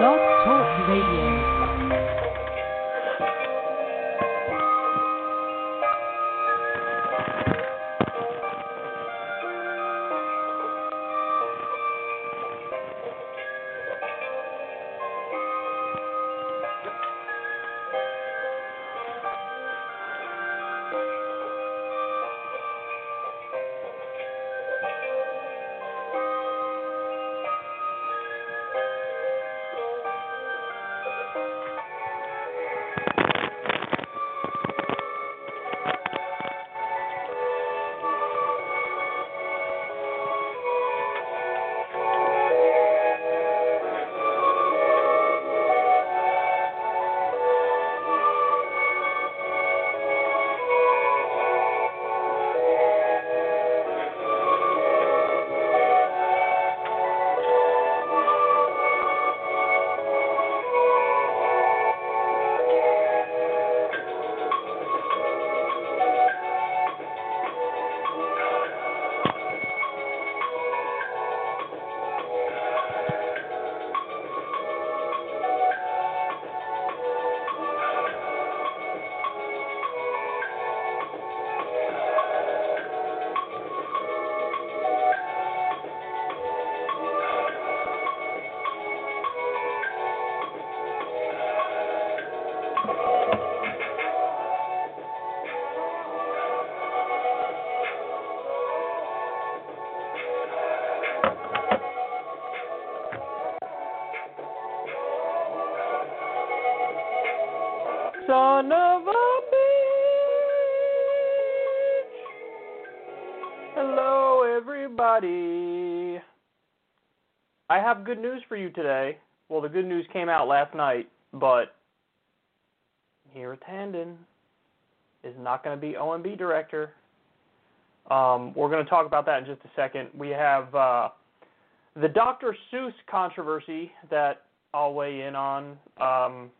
Blog Talk Radio. Have good news for you today. Well, the good news came out last night, but Neera Tanden is not going to be OMB director. Um, we're going to talk about that in just a second. We have uh, the Dr. Seuss controversy that I'll weigh in on. Um,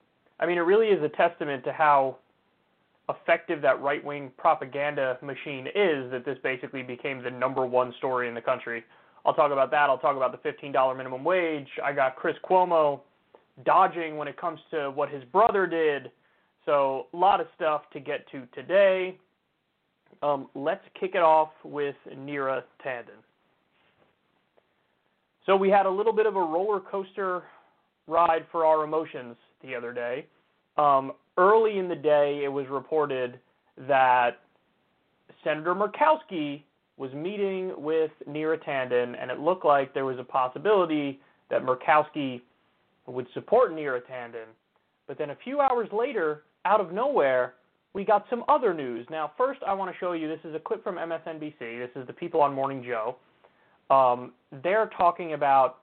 I mean, it really is a testament to how effective that right wing propaganda machine is that this basically became the number one story in the country. I'll talk about that. I'll talk about the $15 minimum wage. I got Chris Cuomo dodging when it comes to what his brother did. So, a lot of stuff to get to today. Um, let's kick it off with Neera Tanden. So, we had a little bit of a roller coaster ride for our emotions the other day. Um, early in the day, it was reported that Senator Murkowski was meeting with Neera Tanden, and it looked like there was a possibility that Murkowski would support Neera Tanden. But then a few hours later, out of nowhere, we got some other news. Now, first, I want to show you this is a clip from MSNBC. This is the people on Morning Joe. Um, they're talking about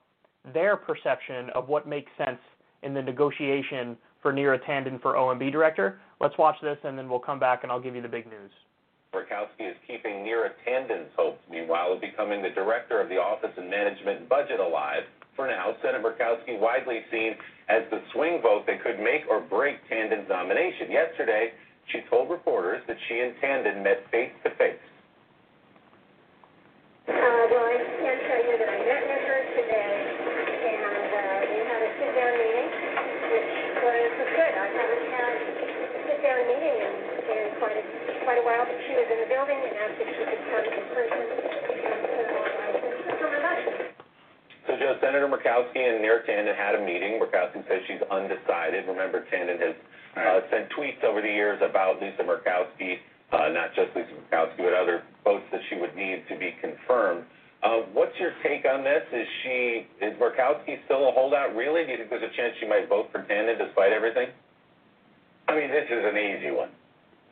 their perception of what makes sense in the negotiation for Neera Tanden for OMB director. Let's watch this, and then we'll come back and I'll give you the big news. Murkowski is keeping Neera Tanden's hopes, meanwhile, of becoming the director of the Office of Management and Budget alive. For now, Senate Murkowski widely seen as the swing vote that could make or break Tanden's nomination. Yesterday, she told reporters that she and Tanden met face to face. Uh, well, I can tell you that I met with her today, and uh, we had a sit-down meeting, which was, was good. I haven't had a sit-down meeting in, in quite a quite a while, but she was in the building and asked if she could come in person. And so I said, sure, come. So, Joe, Senator Murkowski and Neera Tanden had a meeting. Murkowski says she's undecided. Remember, Tanden has uh, sent tweets over the years about Lisa Murkowski, uh, not just Lisa Murkowski, but other votes that she would need to be confirmed. Uh, what's your take on this? Is she is Murkowski still a holdout? Really? Do you think there's a chance she might vote for Tanden despite everything? I mean, this is an easy one.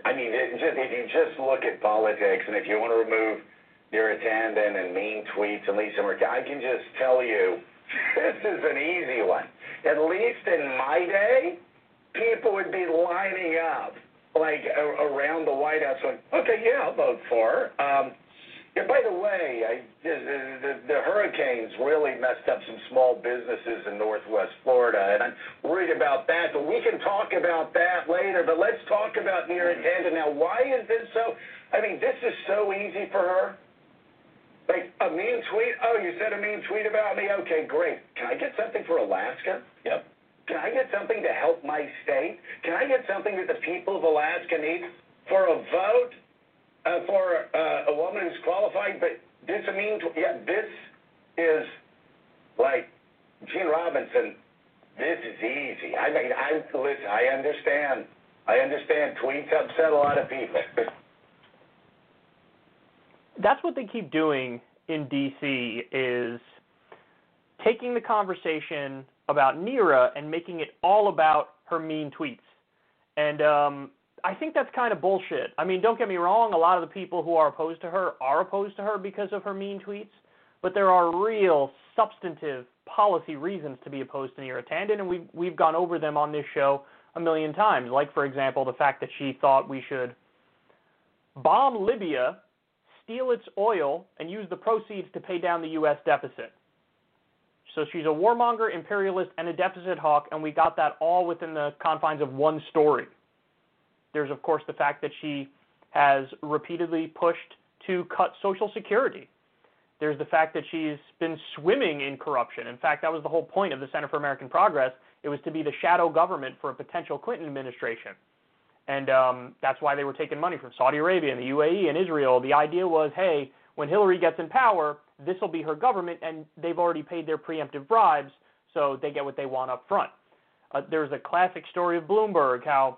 I mean, just, if you just look at politics, and if you want to remove Neera Tanden and mean tweets and Lisa Murkowski, I can just tell you, this is an easy one. At least in my day, people would be lining up like around the White House, going, "Okay, yeah, I'll vote for her." Um, yeah, by the way, I, the, the, the hurricanes really messed up some small businesses in Northwest Florida, and I'm worried about that. But we can talk about that later. But let's talk about Neera Tanden mm-hmm. now. Why is this so? I mean, this is so easy for her. Like a mean tweet. Oh, you said a mean tweet about me. Okay, great. Can I get something for Alaska? Yep. Can I get something to help my state? Can I get something that the people of Alaska need for a vote uh, for uh, a woman who's qualified? But this I mean, yeah, this is like Gene Robinson. This is easy. I mean, I listen. I understand. I understand. Tweets upset a lot of people. That's what they keep doing in DC is taking the conversation about Neera and making it all about her mean tweets. And um, I think that's kind of bullshit. I mean, don't get me wrong, a lot of the people who are opposed to her are opposed to her because of her mean tweets, but there are real substantive policy reasons to be opposed to Neera Tanden, and we've, we've gone over them on this show a million times. Like, for example, the fact that she thought we should bomb Libya, steal its oil, and use the proceeds to pay down the U.S. deficit. So she's a warmonger, imperialist, and a deficit hawk, and we got that all within the confines of one story. There's, of course, the fact that she has repeatedly pushed to cut Social Security. There's the fact that she's been swimming in corruption. In fact, that was the whole point of the Center for American Progress. It was to be the shadow government for a potential Clinton administration. And um, that's why they were taking money from Saudi Arabia and the UAE and Israel. The idea was, hey, when Hillary gets in power, this will be her government, and they've already paid their preemptive bribes, so they get what they want up front. Uh, there's a classic story of Bloomberg, how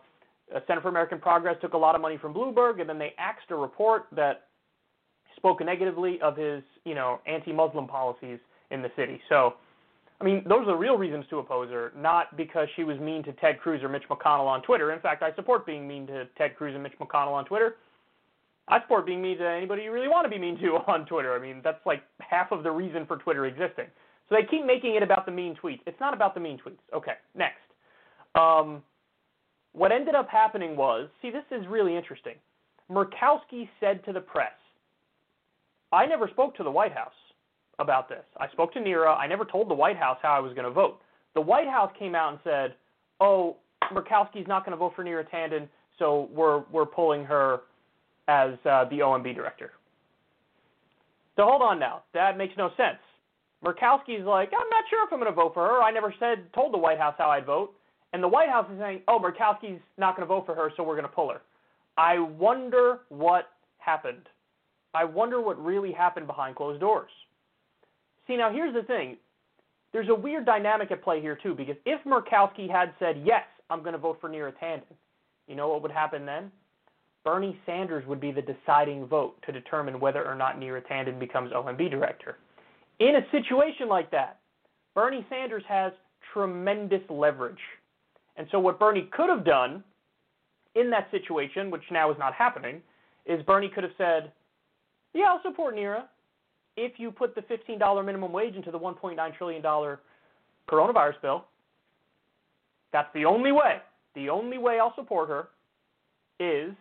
Center for American Progress took a lot of money from Bloomberg, and then they axed a report that spoke negatively of his, you know, anti-Muslim policies in the city. So, I mean, those are the real reasons to oppose her, not because she was mean to Ted Cruz or Mitch McConnell on Twitter. In fact, I support being mean to Ted Cruz and Mitch McConnell on Twitter. I support being mean to anybody you really want to be mean to on Twitter. I mean, that's like half of the reason for Twitter existing. So they keep making it about the mean tweets. It's not about the mean tweets. Okay, next. Um, what ended up happening was see, this is really interesting. Murkowski said to the press, I never spoke to the White House about this. I spoke to Neera. I never told the White House how I was going to vote. The White House came out and said, oh, Murkowski's not going to vote for Neera Tanden, so we're, we're pulling her as uh, the OMB director. So hold on now. That makes no sense. Murkowski's like, I'm not sure if I'm going to vote for her. I never said told the White House how I'd vote. And the White House is saying, oh, Murkowski's not going to vote for her, so we're going to pull her. I wonder what happened. I wonder what really happened behind closed doors. See, now here's the thing. There's a weird dynamic at play here, too, because if Murkowski had said, yes, I'm going to vote for Neera Tanden, you know what would happen then? Bernie Sanders would be the deciding vote to determine whether or not Neera Tanden becomes OMB director. In a situation like that, Bernie Sanders has tremendous leverage. And so what Bernie could have done in that situation, which now is not happening, is Bernie could have said, yeah, I'll support Neera if you put the $15 minimum wage into the $1.9 trillion coronavirus bill. That's the only way. The only way I'll support her is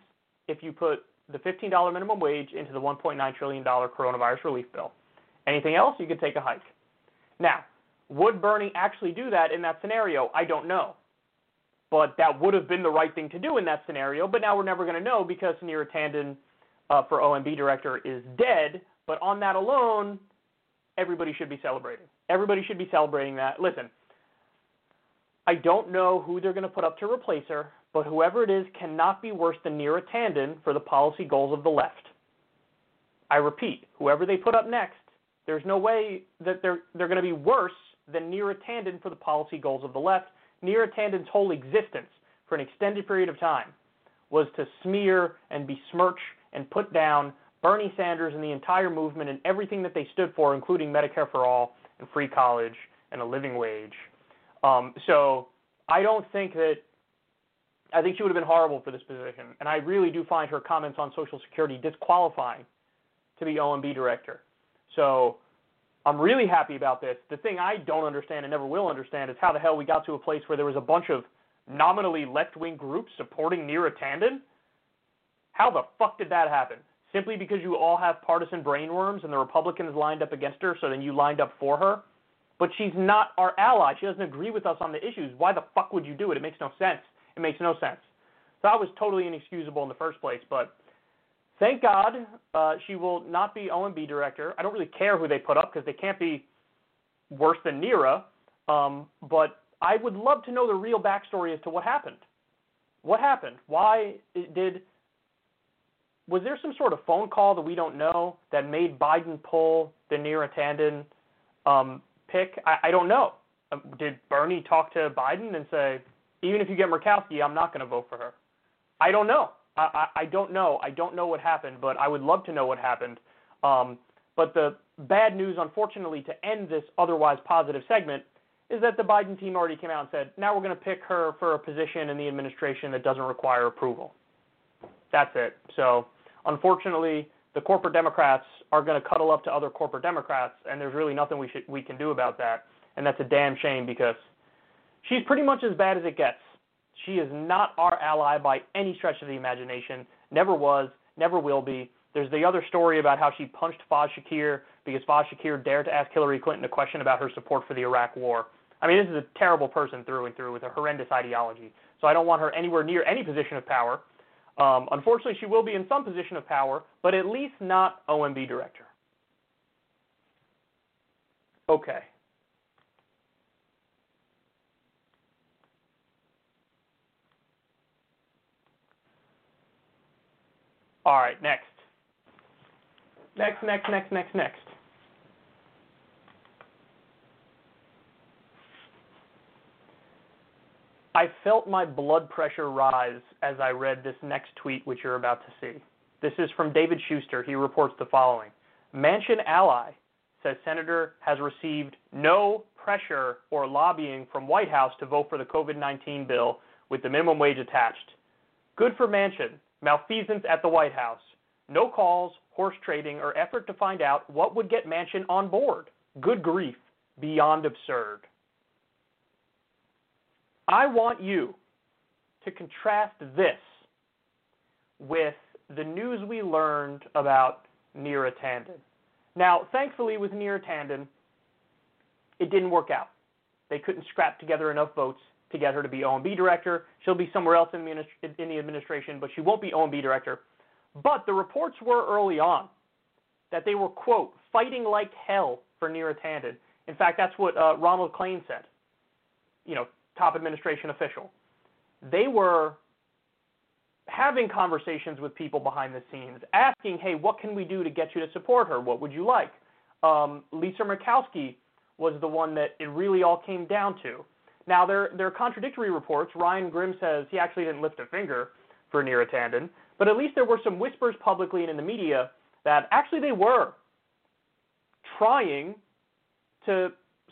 if you put the $15 minimum wage into the $1.9 trillion coronavirus relief bill. Anything else, you could take a hike. Now, would Bernie actually do that in that scenario? I don't know. But that would have been the right thing to do in that scenario. But now we're never going to know because Neera Tanden uh, for OMB director is dead. But on that alone, everybody should be celebrating. Everybody should be celebrating that. Listen, I don't know who they're going to put up to replace her but whoever it is cannot be worse than Neera Tanden for the policy goals of the left. I repeat, whoever they put up next, there's no way that they're they're going to be worse than Neera Tanden for the policy goals of the left. Neera Tanden's whole existence for an extended period of time was to smear and besmirch and put down Bernie Sanders and the entire movement and everything that they stood for, including Medicare for all and free college and a living wage. Um, so I don't think that I think she would have been horrible for this position. And I really do find her comments on Social Security disqualifying to be OMB director. So I'm really happy about this. The thing I don't understand and never will understand is how the hell we got to a place where there was a bunch of nominally left-wing groups supporting Neera Tanden. How the fuck did that happen? Simply because you all have partisan brainworms and the Republicans lined up against her, so then you lined up for her? But she's not our ally. She doesn't agree with us on the issues. Why the fuck would you do it? It makes no sense. It makes no sense. So that was totally inexcusable in the first place. But thank God uh, she will not be OMB director. I don't really care who they put up because they can't be worse than Neera. Um, but I would love to know the real backstory as to what happened. What happened? Why did was there some sort of phone call that we don't know that made Biden pull the Neera Tanden um, pick? I, I don't know. Um, did Bernie talk to Biden and say, even if you get Murkowski, I'm not going to vote for her? I don't know. I, I, don't know. I don't know what happened, but I would love to know what happened. Um, but the bad news, unfortunately, to end this otherwise positive segment is that the Biden team already came out and said, now we're going to pick her for a position in the administration that doesn't require approval. That's it. So Unfortunately, the corporate Democrats are going to cuddle up to other corporate Democrats, and there's really nothing we should we can do about that. And that's a damn shame because she's pretty much as bad as it gets. She is not our ally by any stretch of the imagination. Never was, never will be. There's the other story about how she punched Faz Shakir because Faz Shakir dared to ask Hillary Clinton a question about her support for the Iraq War. I mean, this is a terrible person through and through with a horrendous ideology. So I don't want her anywhere near any position of power. Um, unfortunately, she will be in some position of power, but at least not OMB director. Okay. All right, next. Next, next, next, next, next. I felt my blood pressure rise as I read this next tweet, which you're about to see. This is from David Shuster. He reports the following Manchin ally says Senator has received no pressure or lobbying from White House to vote for the COVID 19 bill with the minimum wage attached. Good for Manchin. Malfeasance at the White House. No calls, horse trading, or effort to find out what would get Manchin on board. Good grief. Beyond absurd. I want you to contrast this with the news we learned about Neera Tanden. Now, thankfully, with Neera Tanden, it didn't work out. They couldn't scrap together enough votes to get her to be OMB director. She'll be somewhere else in the, in the administration, but she won't be OMB director. But the reports were early on that they were, quote, fighting like hell for Neera Tanden. In fact, that's what uh, Ronald Klain said. You know, top administration official. They were having conversations with people behind the scenes, asking, hey, what can we do to get you to support her? What would you like? Um, Lisa Murkowski was the one that it really all came down to. Now, there, there are contradictory reports. Ryan Grim says he actually didn't lift a finger for Neera Tanden, but at least there were some whispers publicly and in the media that actually they were trying to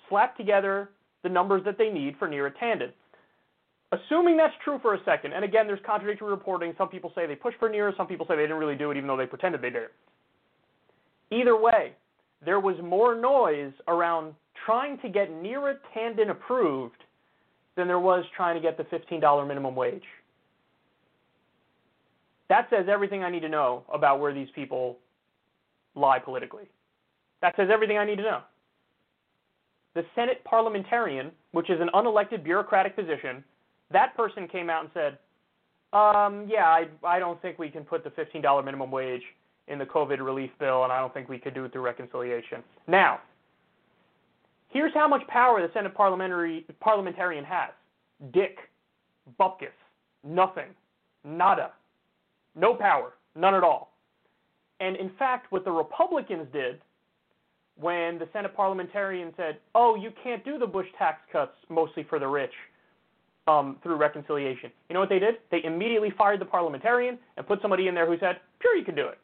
slap together the numbers that they need for Neera Tanden. Assuming that's true for a second, and again, there's contradictory reporting. Some people say they pushed for Neera, some people say they didn't really do it, even though they pretended they did. it. Either way, there was more noise around trying to get Neera Tanden approved than there was trying to get the $15 minimum wage. That says everything I need to know about where these people lie politically. That says everything I need to know the Senate parliamentarian, which is an unelected bureaucratic position, that person came out and said, um, yeah, I, I don't think we can put the $15 minimum wage in the COVID relief bill, and I don't think we could do it through reconciliation. Now, here's how much power the Senate parliamentary, parliamentarian has Dick, Bupkis, nothing, nada, no power, none at all. And in fact, what the Republicans did when the Senate parliamentarian said, "Oh, you can't do the Bush tax cuts mostly for the rich um, through reconciliation." You know what they did? They immediately fired the parliamentarian and put somebody in there who said, "Sure, you can do it."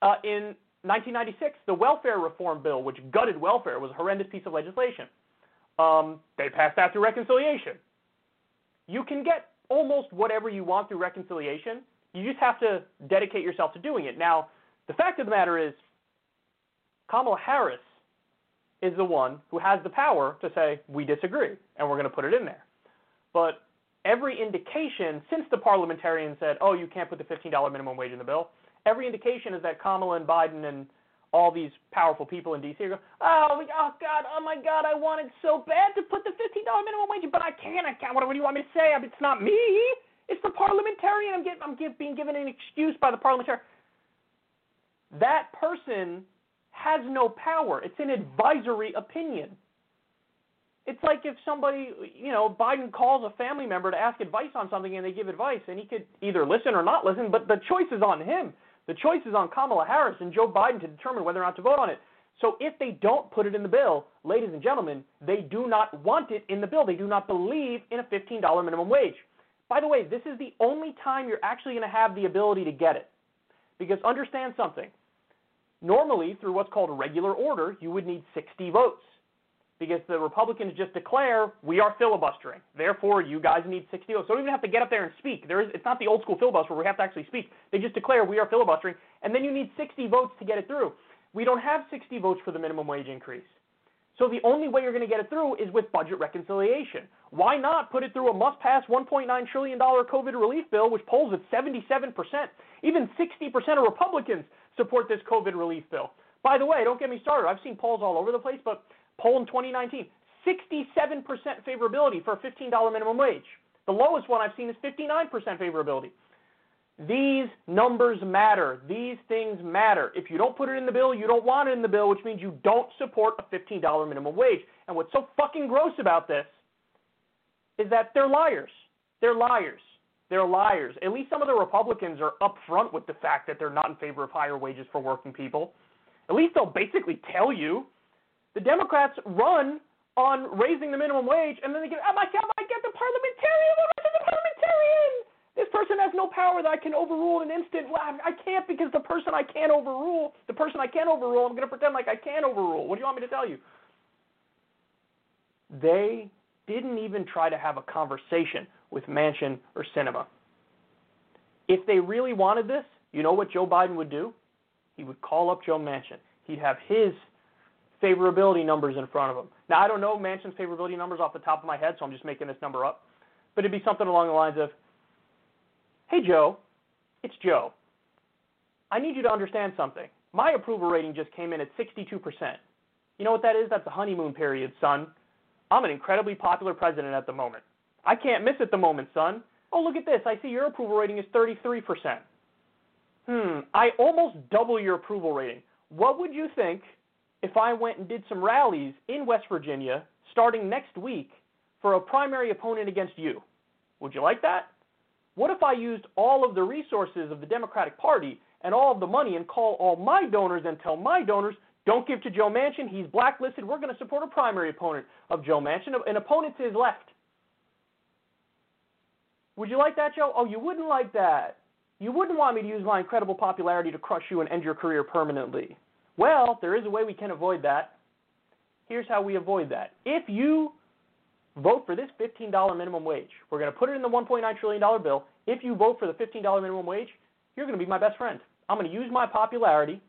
Uh, in 1996, the welfare reform bill, which gutted welfare, was a horrendous piece of legislation. Um, they passed that through reconciliation. You can get almost whatever you want through reconciliation. You just have to dedicate yourself to doing it. Now, the fact of the matter is, Kamala Harris is the one who has the power to say, we disagree, and we're going to put it in there. But every indication since the parliamentarian said, oh, you can't put the $15 minimum wage in the bill, every indication is that Kamala and Biden and all these powerful people in D.C. go, oh, oh God, oh my God, I wanted so bad to put the $15 minimum wage, but I can't. I can't. What, what do you want me to say? It's not me. It's the parliamentarian. I'm, get, I'm get, being given an excuse by the parliamentarian. That person has no power. It's an advisory opinion. It's like if somebody, you know, Biden calls a family member to ask advice on something and they give advice and he could either listen or not listen, but the choice is on him. The choice is on Kamala Harris and Joe Biden to determine whether or not to vote on it. So if they don't put it in the bill, ladies and gentlemen, they do not want it in the bill. They do not believe in a $15 minimum wage. By the way, this is the only time you're actually going to have the ability to get it. Because understand something. Normally, through what's called a regular order, you would need 60 votes. Because the Republicans just declare, we are filibustering. Therefore, you guys need 60 votes. So don't even have to get up there and speak. There is, it's not the old school filibuster where we have to actually speak. They just declare, we are filibustering. And then you need 60 votes to get it through. We don't have 60 votes for the minimum wage increase. So the only way you're going to get it through is with budget reconciliation. Why not put it through a must-pass $1.9 trillion COVID relief bill, which polls at 77%? Even 60% of Republicans support this COVID relief bill. By the way, don't get me started. I've seen polls all over the place, but poll in 2019, 67% favorability for a $15 minimum wage. The lowest one I've seen is 59% favorability. These numbers matter. These things matter. If you don't put it in the bill, you don't want it in the bill, which means you don't support a $15 minimum wage. And what's so fucking gross about this is that they're liars. They're liars. They're liars. At least some of the Republicans are upfront with the fact that they're not in favor of higher wages for working people. At least they'll basically tell you. The Democrats run on raising the minimum wage, and then they get, oh my God, I get the parliamentarian, the parliamentarian. This person has no power that I can overrule in an instant. Well, I can't because the person I can't overrule, the person I can't overrule, I'm going to pretend like I can overrule. What do you want me to tell you? They didn't even try to have a conversation with Manchin or Sinema. If they really wanted this, you know what Joe Biden would do? He would call up Joe Manchin. He'd have his favorability numbers in front of him. Now, I don't know Manchin's favorability numbers off the top of my head, so I'm just making this number up. But it'd be something along the lines of Hey, Joe, it's Joe. I need you to understand something. My approval rating just came in at 62%. You know what that is? That's the honeymoon period, son. I'm an incredibly popular president at the moment. I can't miss at the moment, son. Oh, look at this. I see your approval rating is 33%. Hmm, I almost double your approval rating. What would you think if I went and did some rallies in West Virginia starting next week for a primary opponent against you? Would you like that? What if I used all of the resources of the Democratic Party and all of the money and call all my donors and tell my donors, don't give to Joe Manchin, he's blacklisted, we're going to support a primary opponent of Joe Manchin, an opponent to his left. Would you like that, Joe? Oh, you wouldn't like that. You wouldn't want me to use my incredible popularity to crush you and end your career permanently. Well, there is a way we can avoid that. Here's how we avoid that. If you vote for this $15 minimum wage. We're going to put it in the $1.9 trillion bill. If you vote for the $15 minimum wage, you're going to be my best friend. I'm going to use my popularity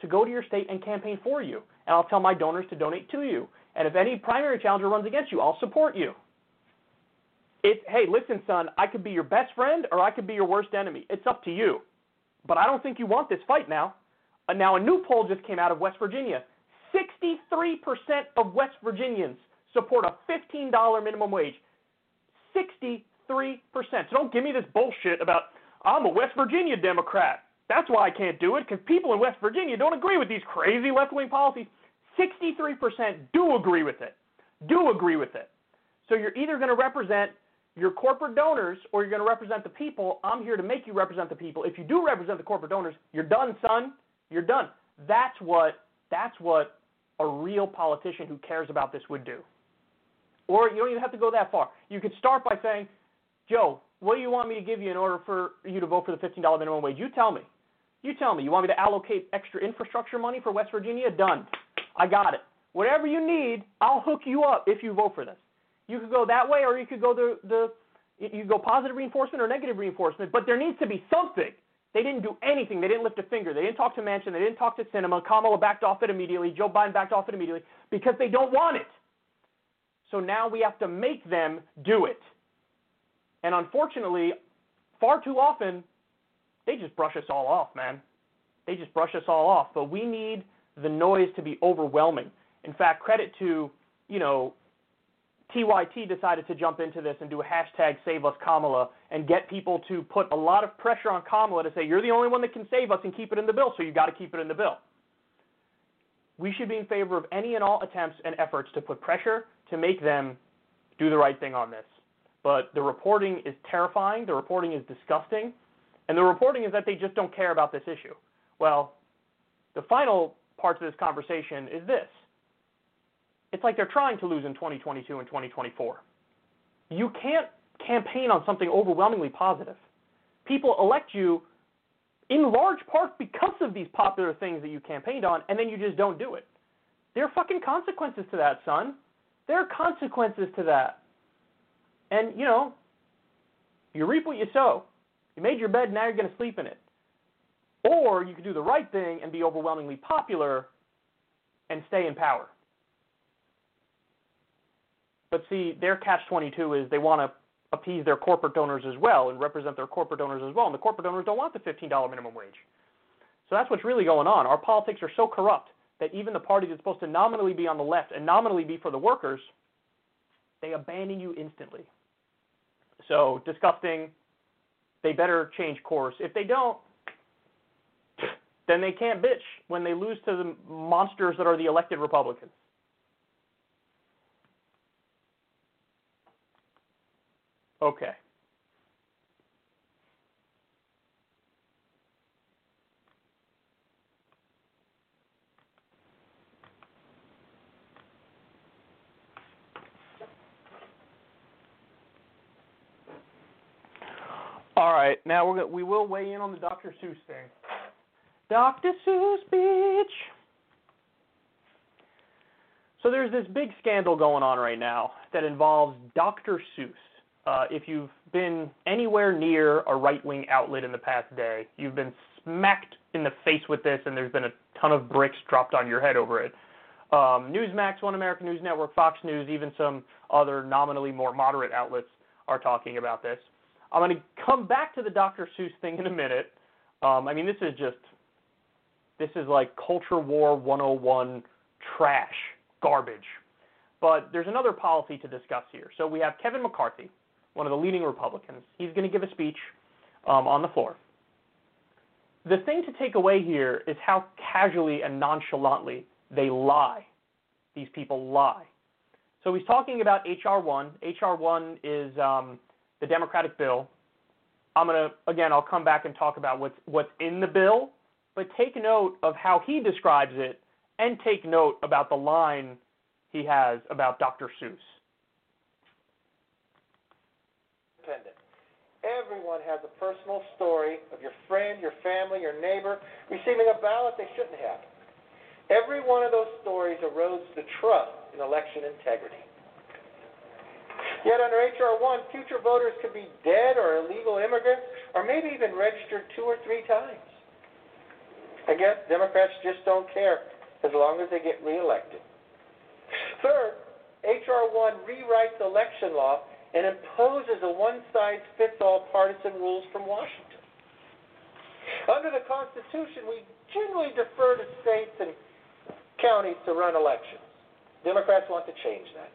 to go to your state and campaign for you. And I'll tell my donors to donate to you. And if any primary challenger runs against you, I'll support you. It's, hey, listen, son, I could be your best friend or I could be your worst enemy. It's up to you. But I don't think you want this fight now. Uh, now, a new poll just came out of West Virginia. 63% of West Virginians support a $15 minimum wage. 63%. So don't give me this bullshit about, I'm a West Virginia Democrat. That's why I can't do it, because people in West Virginia don't agree with these crazy left wing policies. 63% do agree with it. Do agree with it. So you're either going to represent your corporate donors or you're going to represent the people. I'm here to make you represent the people. If you do represent the corporate donors, you're done, son. You're done. That's what that's what a real politician who cares about this would do. Or you don't even have to go that far. You could start by saying, Joe, what do you want me to give you in order for you to vote for the $15 minimum wage? You tell me. You tell me. You want me to allocate extra infrastructure money for West Virginia? Done. I got it. Whatever you need, I'll hook you up if you vote for this. You could go that way, or you could go the the you go positive reinforcement or negative reinforcement. But there needs to be something. They didn't do anything. They didn't lift a finger. They didn't talk to Manchin. They didn't talk to Sinema. Kamala backed off it immediately. Joe Biden backed off it immediately because they don't want it. So now we have to make them do it. And unfortunately, far too often, they just brush us all off, man. They just brush us all off. But we need the noise to be overwhelming. In fact, credit to, you know, TYT decided to jump into this and do a hashtag Save Us Kamala and get people to put a lot of pressure on Kamala to say, you're the only one that can save us and keep it in the bill, so you've got to keep it in the bill. We should be in favor of any and all attempts and efforts to put pressure to make them do the right thing on this. But the reporting is terrifying, the reporting is disgusting, and the reporting is that they just don't care about this issue. Well, the final part of this conversation is this. It's like they're trying to lose in 2022 and 2024. You can't campaign on something overwhelmingly positive. People elect you in large part because of these popular things that you campaigned on, and then you just don't do it. There are fucking consequences to that, son. There are consequences to that. And, you know, you reap what you sow. You made your bed, now you're going to sleep in it. Or you could do the right thing and be overwhelmingly popular and stay in power. But see, their catch 22 is they want to appease their corporate donors as well and represent their corporate donors as well. And the corporate donors don't want the $15 minimum wage. So that's what's really going on. Our politics are so corrupt that even the party that's supposed to nominally be on the left and nominally be for the workers, they abandon you instantly. So disgusting. They better change course. If they don't, then they can't bitch when they lose to the monsters that are the elected Republicans. Okay. All right, now we're gonna, we will weigh in on the Dr. Seuss thing. Dr. Seuss, bitch. So there's this big scandal going on right now that involves Dr. Seuss. Uh, if you've been anywhere near a right-wing outlet in the past day, you've been smacked in the face with this, and there's been a ton of bricks dropped on your head over it. Um, Newsmax, One American News Network, Fox News, even some other nominally more moderate outlets are talking about this. I'm going to come back to the Dr. Seuss thing in a minute. Um, I mean, this is just, this is like culture war 101 trash, garbage. But there's another policy to discuss here. So we have Kevin McCarthy, one of the leading Republicans. He's going to give a speech um, on the floor. The thing to take away here is how casually and nonchalantly they lie. These people lie. So he's talking about HR 1. HR 1 is um, the Democratic bill. I'm going to, again, I'll come back and talk about what's, what's in the bill, but take note of how he describes it and take note about the line he has about Dr. Seuss. Everyone has a personal story of your friend, your family, your neighbor receiving a ballot they shouldn't have. Every one of those stories erodes the trust in election integrity. Yet under H.R. 1, future voters could be dead or illegal immigrants, or maybe even registered two or three times. I guess Democrats just don't care as long as they get reelected. Third, H.R. 1 rewrites election law and imposes a one-size-fits-all partisan rules from Washington. Under the Constitution, we generally defer to states and counties to run elections. Democrats want to change that.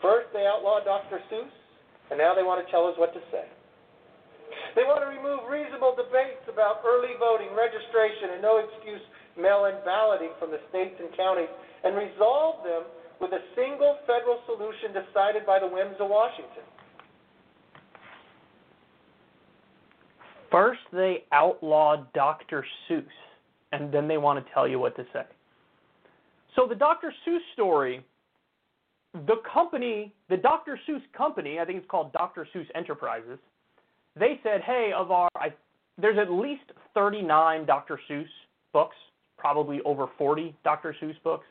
First, they outlawed Dr. Seuss, and now they want to tell us what to say. They want to remove reasonable debates about early voting, registration, and no excuse mail in balloting from the states and counties and resolve them with a single federal solution decided by the whims of Washington. First, they outlawed Dr. Seuss, and then they want to tell you what to say. So, the Dr. Seuss story, the company, the Dr. Seuss company, I think it's called Dr. Seuss Enterprises, they said, hey, of our, I, there's at least 39 Dr. Seuss books, probably over 40 Dr. Seuss books.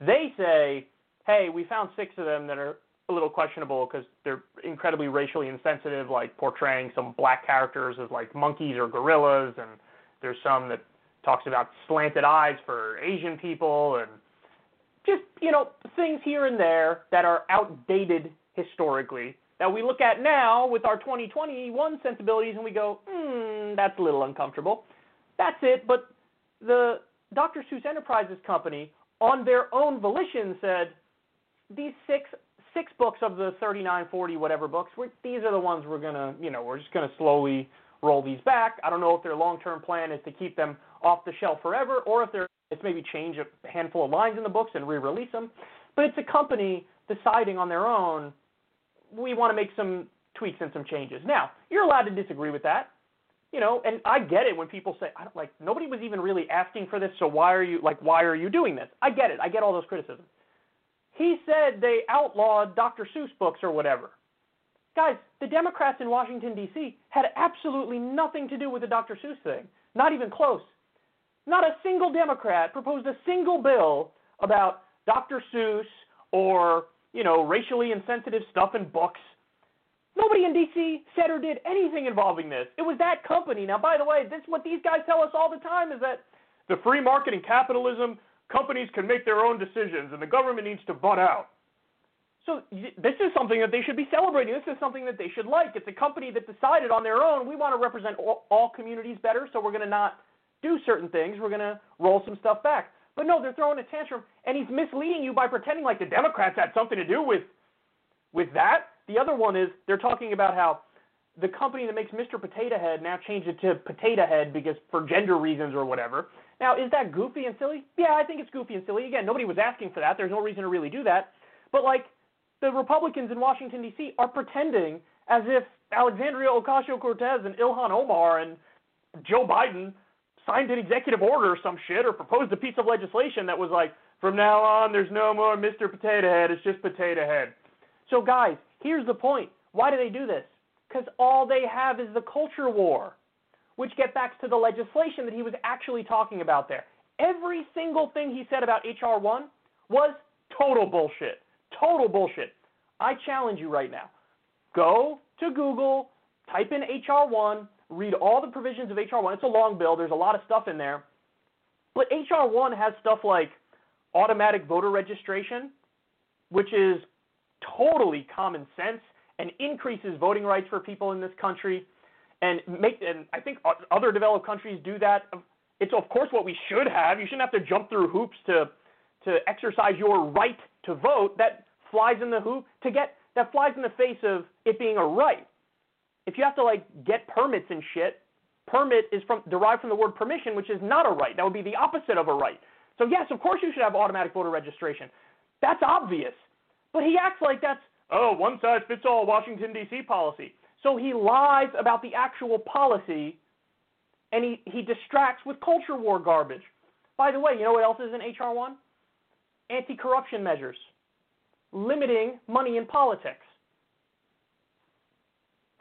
They say, hey, we found six of them that are a little questionable because they're incredibly racially insensitive, like portraying some black characters as like monkeys or gorillas, and there's some that talks about slanted eyes for Asian people, and just you know things here and there that are outdated historically that we look at now with our 2021 sensibilities and we go, hmm, that's a little uncomfortable. That's it. But the Dr. Seuss Enterprises company, on their own volition, said these six six books of the 39, 40, whatever books, we're, these are the ones we're gonna, you know, we're just gonna slowly roll these back. I don't know if their long-term plan is to keep them off the shelf forever, or if they're it's maybe change a handful of lines in the books and re-release them. But it's a company deciding on their own, we want to make some tweaks and some changes. Now, you're allowed to disagree with that. You know, and I get it when people say, I don't like nobody was even really asking for this, so why are you like why are you doing this? I get it. I get all those criticisms. He said they outlawed Dr. Seuss books or whatever. Guys, the Democrats in Washington D.C. had absolutely nothing to do with the Dr. Seuss thing. Not even close. Not a single Democrat proposed a single bill about Dr. Seuss or, you know, racially insensitive stuff in books. Nobody in D.C. said or did anything involving this. It was that company. Now, by the way, this what these guys tell us all the time is that the free market and capitalism, companies can make their own decisions and the government needs to butt out. So this is something that they should be celebrating. This is something that they should like. It's a company that decided on their own, we want to represent all, all communities better, so we're going to not do certain things. We're going to roll some stuff back. But no, they're throwing a tantrum, and he's misleading you by pretending like the Democrats had something to do with with that. The other one is they're talking about how the company that makes Mr. Potato Head now changed it to Potato Head because for gender reasons or whatever. Now, is that goofy and silly? Yeah, I think it's goofy and silly. Again, nobody was asking for that. There's no reason to really do that. But like the Republicans in Washington D.C. are pretending as if Alexandria Ocasio-Cortez and Ilhan Omar and Joe Biden signed an executive order or some shit or proposed a piece of legislation that was like, from now on, there's no more Mr. Potato Head, it's just Potato Head. So, guys, here's the point. Why do they do this? Because all they have is the culture war, which get back to the legislation that he was actually talking about there. Every single thing he said about H.R. 1 was total bullshit. Total bullshit. I challenge you right now. Go to Google, type in HR 1, read all the provisions of HR 1. It's a long bill, there's a lot of stuff in there. But HR 1 has stuff like automatic voter registration, which is totally common sense and increases voting rights for people in this country. And make and I think other developed countries do that. It's of course what we should have. You shouldn't have to jump through hoops to to exercise your right to vote. That flies in the hoop to get that flies in the face of it being a right. If you have to like get permits and shit, permit is from derived from the word permission, which is not a right. That would be the opposite of a right. So yes, of course you should have automatic voter registration. That's obvious. But he acts like that's oh, one size fits all Washington D.C. policy. So he lies about the actual policy and he, he distracts with culture war garbage. By the way, you know what else is in HR 1? Anti corruption measures limiting money in politics.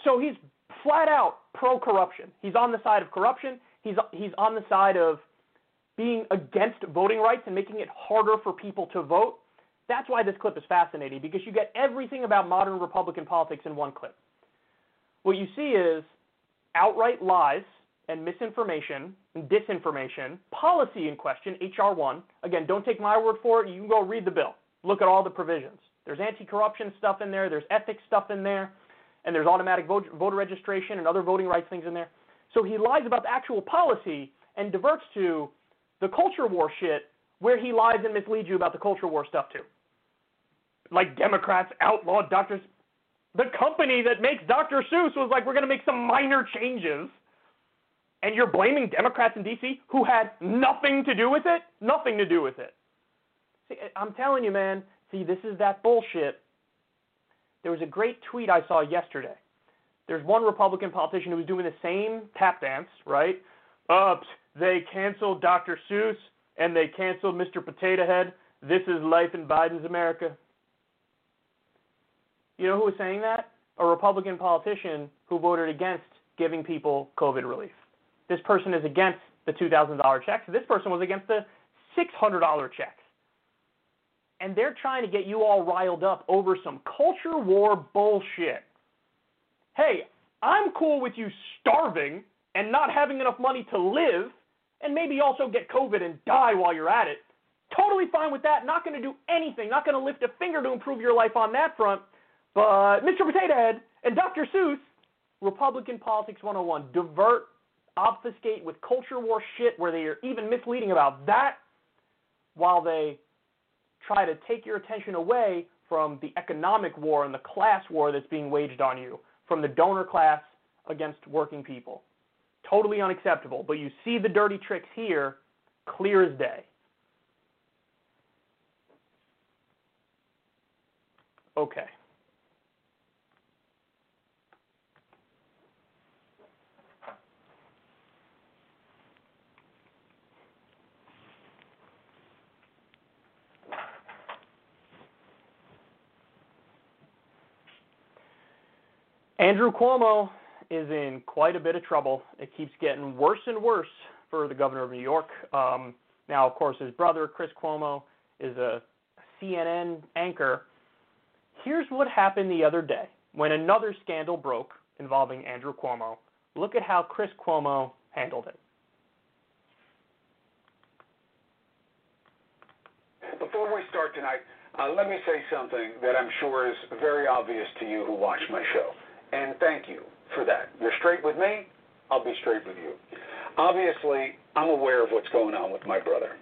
So he's flat out pro corruption. He's on the side of corruption. He's, he's on the side of being against voting rights and making it harder for people to vote. That's why this clip is fascinating because you get everything about modern Republican politics in one clip. What you see is outright lies and misinformation and disinformation, policy in question, H.R. 1. Again, don't take my word for it. You can go read the bill. Look at all the provisions. There's anti-corruption stuff in there. There's ethics stuff in there, and there's automatic vote, voter registration and other voting rights things in there. So he lies about the actual policy and diverts to the culture war shit, where he lies and misleads you about the culture war stuff too. Like Democrats outlawed doctors. The company that makes Dr. Seuss was like, we're going to make some minor changes. And you're blaming Democrats in D.C. who had nothing to do with it? Nothing to do with it. See, I'm telling you, man. See, this is that bullshit. There was a great tweet I saw yesterday. There's one Republican politician who was doing the same tap dance, right? Ups, they canceled Dr. Seuss and they canceled Mr. Potato Head. This is life in Biden's America. You know who was saying that? A Republican politician who voted against giving people COVID relief. This person is against the $2,000 checks. This person was against the $600 checks and they're trying to get you all riled up over some culture war bullshit. Hey, I'm cool with you starving and not having enough money to live and maybe also get COVID and die while you're at it. Totally fine with that. Not going to do anything. Not going to lift a finger to improve your life on that front. But Mr. Potato Head and Dr. Seuss, Republican Politics 101, divert, obfuscate with culture war shit where they are even misleading about that while they try to take your attention away from the economic war and the class war that's being waged on you from the donor class against working people. Totally unacceptable. But you see the dirty tricks here, clear as day. Okay. Andrew Cuomo is in quite a bit of trouble. It keeps getting worse and worse for the governor of New York. Um, now, of course, his brother, Chris Cuomo, is a CNN anchor. Here's what happened the other day when another scandal broke involving Andrew Cuomo. Look at how Chris Cuomo handled it. Before we start tonight, uh, let me say something that I'm sure is very obvious to you who watch my show. And thank you for that. You're straight with me, I'll be straight with you. Obviously, I'm aware of what's going on with my brother.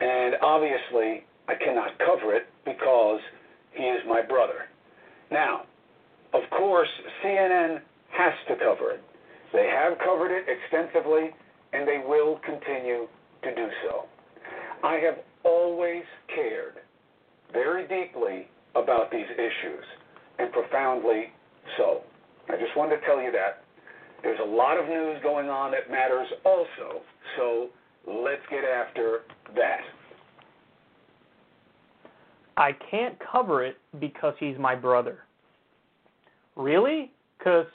And obviously, I cannot cover it because he is my brother. Now, of course, CNN has to cover it. They have covered it extensively, and they will continue to do so. I have always cared very deeply about these issues, and profoundly so. I just wanted to tell you that. There's a lot of news going on that matters also, so let's get after that. I can't cover it because he's my brother. Really? Because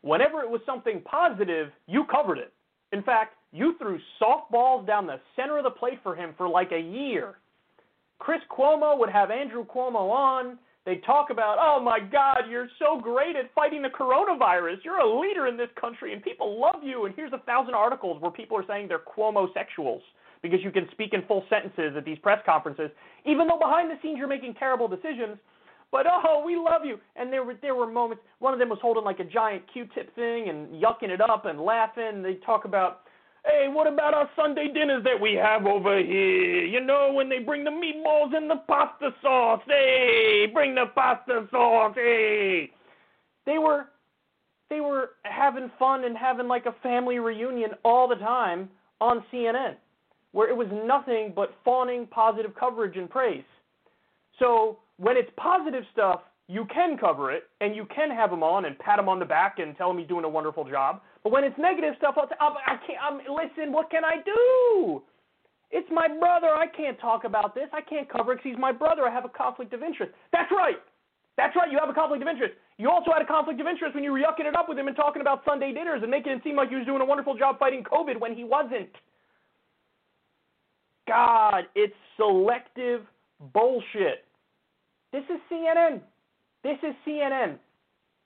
whenever it was something positive, you covered it. In fact, you threw softballs down the center of the plate for him for like a year. Chris Cuomo would have Andrew Cuomo on. They'd talk about, oh my God, you're so great at fighting the coronavirus. You're a leader in this country and people love you. And here's a thousand articles where people are saying they're Cuomo-sexuals because you can speak in full sentences at these press conferences, even though behind the scenes you're making terrible decisions. But oh, we love you. And there were there were moments. One of them was holding like a giant Q-tip thing and yucking it up and laughing. They talk about, hey, what about our Sunday dinners that we have over here? You know, when they bring the meatballs and the pasta sauce. Hey, bring the pasta sauce. Hey, they were they were having fun and having like a family reunion all the time on CNN where it was nothing but fawning positive coverage and praise. So when it's positive stuff, you can cover it and you can have him on and pat him on the back and tell him he's doing a wonderful job. But when it's negative stuff, I'll say, oh, I can't. I'm, listen, what can I do? It's my brother. I can't talk about this. I can't cover it because he's my brother. I have a conflict of interest. That's right. That's right. You have a conflict of interest. You also had a conflict of interest when you were yucking it up with him and talking about Sunday dinners and making it seem like he was doing a wonderful job fighting COVID when he wasn't. God, it's selective bullshit. This is CNN. This is CNN.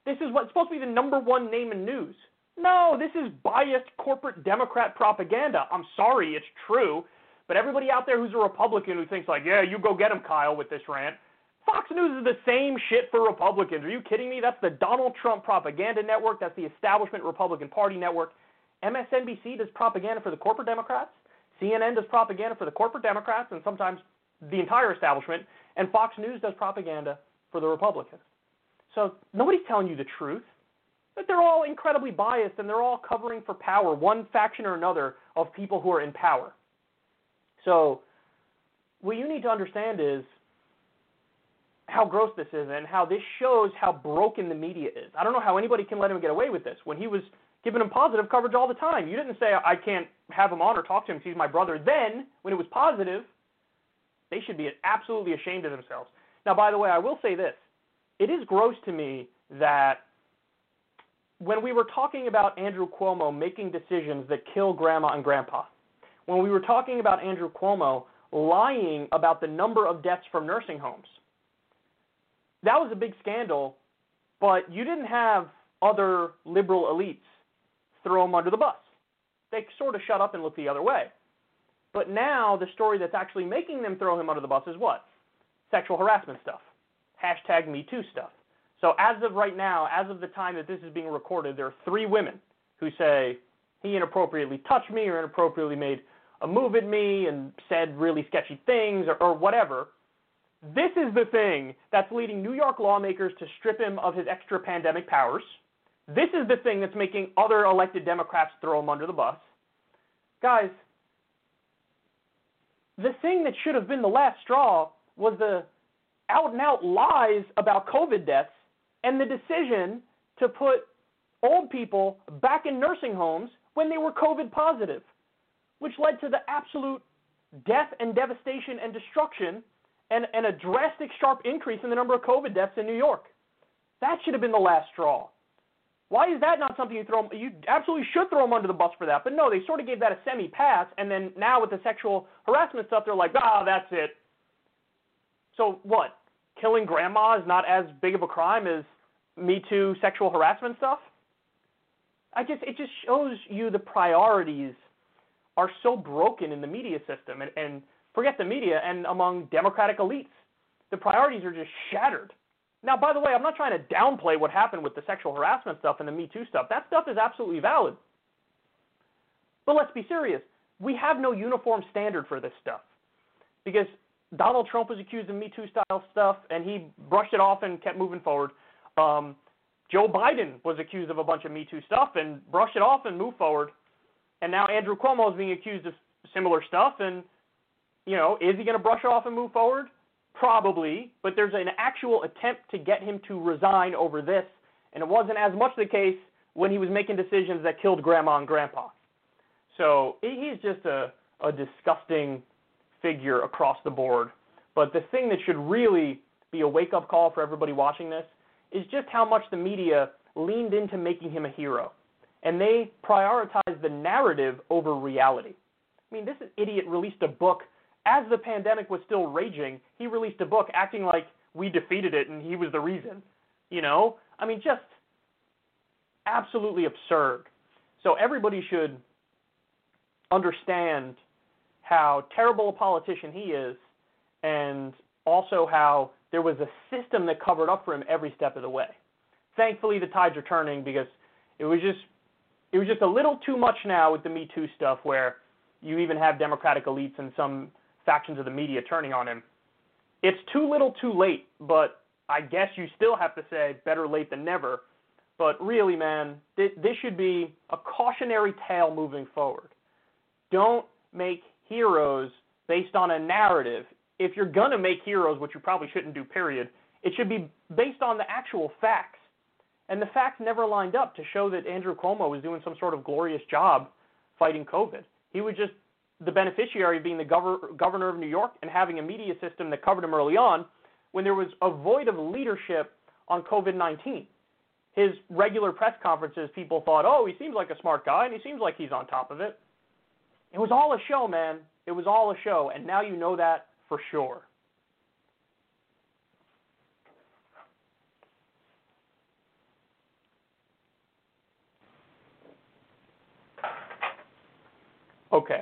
This is what's supposed to be the number one name in news. No, this is biased corporate Democrat propaganda. I'm sorry, it's true. But everybody out there who's a Republican who thinks like, yeah, you go get him, Kyle, with this rant. Fox News is the same shit for Republicans. Are you kidding me? That's the Donald Trump propaganda network. That's the establishment Republican Party network. MSNBC does propaganda for the corporate Democrats. CNN does propaganda for the corporate Democrats and sometimes the entire establishment, and Fox News does propaganda for the Republicans. So nobody's telling you the truth. But they're all incredibly biased and they're all covering for power, one faction or another of people who are in power. So what you need to understand is how gross this is and how this shows how broken the media is. I don't know how anybody can let him get away with this. When he was giving him positive coverage all the time. You didn't say I can't have him on or talk to him because he's my brother. Then, when it was positive, they should be absolutely ashamed of themselves. Now, by the way, I will say this: it is gross to me that when we were talking about Andrew Cuomo making decisions that kill grandma and grandpa, when we were talking about Andrew Cuomo lying about the number of deaths from nursing homes, that was a big scandal. But you didn't have other liberal elites throw him under the bus. They sort of shut up and look the other way. But now the story that's actually making them throw him under the bus is what? Sexual harassment stuff. Hashtag Me Too stuff. So as of right now, as of the time that this is being recorded, there are three women who say he inappropriately touched me or inappropriately made a move at me and said really sketchy things or, or whatever. This is the thing that's leading New York lawmakers to strip him of his extra pandemic powers this is the thing that's making other elected Democrats throw him under the bus. Guys, the thing that should have been the last straw was the out and out lies about COVID deaths and the decision to put old people back in nursing homes when they were COVID positive, which led to the absolute death and devastation and destruction and, and a drastic sharp increase in the number of COVID deaths in New York. That should have been the last straw. Why is that not something you throw? You absolutely should throw them under the bus for that. But no, they sort of gave that a semi pass, and then now with the sexual harassment stuff, they're like, ah, that's it. So what? Killing grandma is not as big of a crime as Me Too sexual harassment stuff? I just it just shows you the priorities are so broken in the media system, and, and forget the media and among Democratic elites, the priorities are just shattered. Now, by the way, I'm not trying to downplay what happened with the sexual harassment stuff and the Me Too stuff. That stuff is absolutely valid. But let's be serious. We have no uniform standard for this stuff. Because Donald Trump was accused of Me Too style stuff and he brushed it off and kept moving forward. Um, Joe Biden was accused of a bunch of Me Too stuff and brushed it off and moved forward. And now Andrew Cuomo is being accused of similar stuff. And, you know, is he going to brush it off and move forward? Probably, but there's an actual attempt to get him to resign over this, and it wasn't as much the case when he was making decisions that killed grandma and grandpa. So he's just a, a disgusting figure across the board. But the thing that should really be a wake up call for everybody watching this is just how much the media leaned into making him a hero. And they prioritized the narrative over reality. I mean, this idiot released a book as the pandemic was still raging, he released a book acting like we defeated it and he was the reason. You know? I mean, just absolutely absurd. So everybody should understand how terrible a politician he is and also how there was a system that covered up for him every step of the way. Thankfully the tides are turning because it was just it was just a little too much now with the Me Too stuff where you even have Democratic elites and some factions of the media turning on him. It's too little too late, but I guess you still have to say better late than never. But really, man, th- this should be a cautionary tale moving forward. Don't make heroes based on a narrative. If you're going to make heroes, which you probably shouldn't do, period, it should be based on the actual facts. And the facts never lined up to show that Andrew Cuomo was doing some sort of glorious job fighting COVID. He was just the beneficiary of being the gov- governor of New York and having a media system that covered him early on when there was a void of leadership on COVID 19. His regular press conferences, people thought, oh, he seems like a smart guy and he seems like he's on top of it. It was all a show, man. It was all a show, and now you know that for sure. Okay.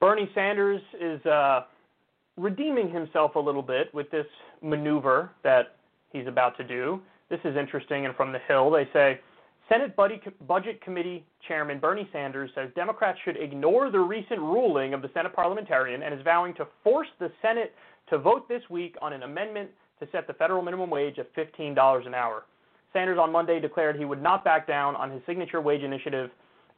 Bernie Sanders is uh, redeeming himself a little bit with this maneuver that he's about to do. This is interesting, and from the Hill, they say Senate Budget Committee Chairman Bernie Sanders says Democrats should ignore the recent ruling of the Senate parliamentarian and is vowing to force the Senate to vote this week on an amendment to set the federal minimum wage at $15 an hour. Sanders on Monday declared he would not back down on his signature wage initiative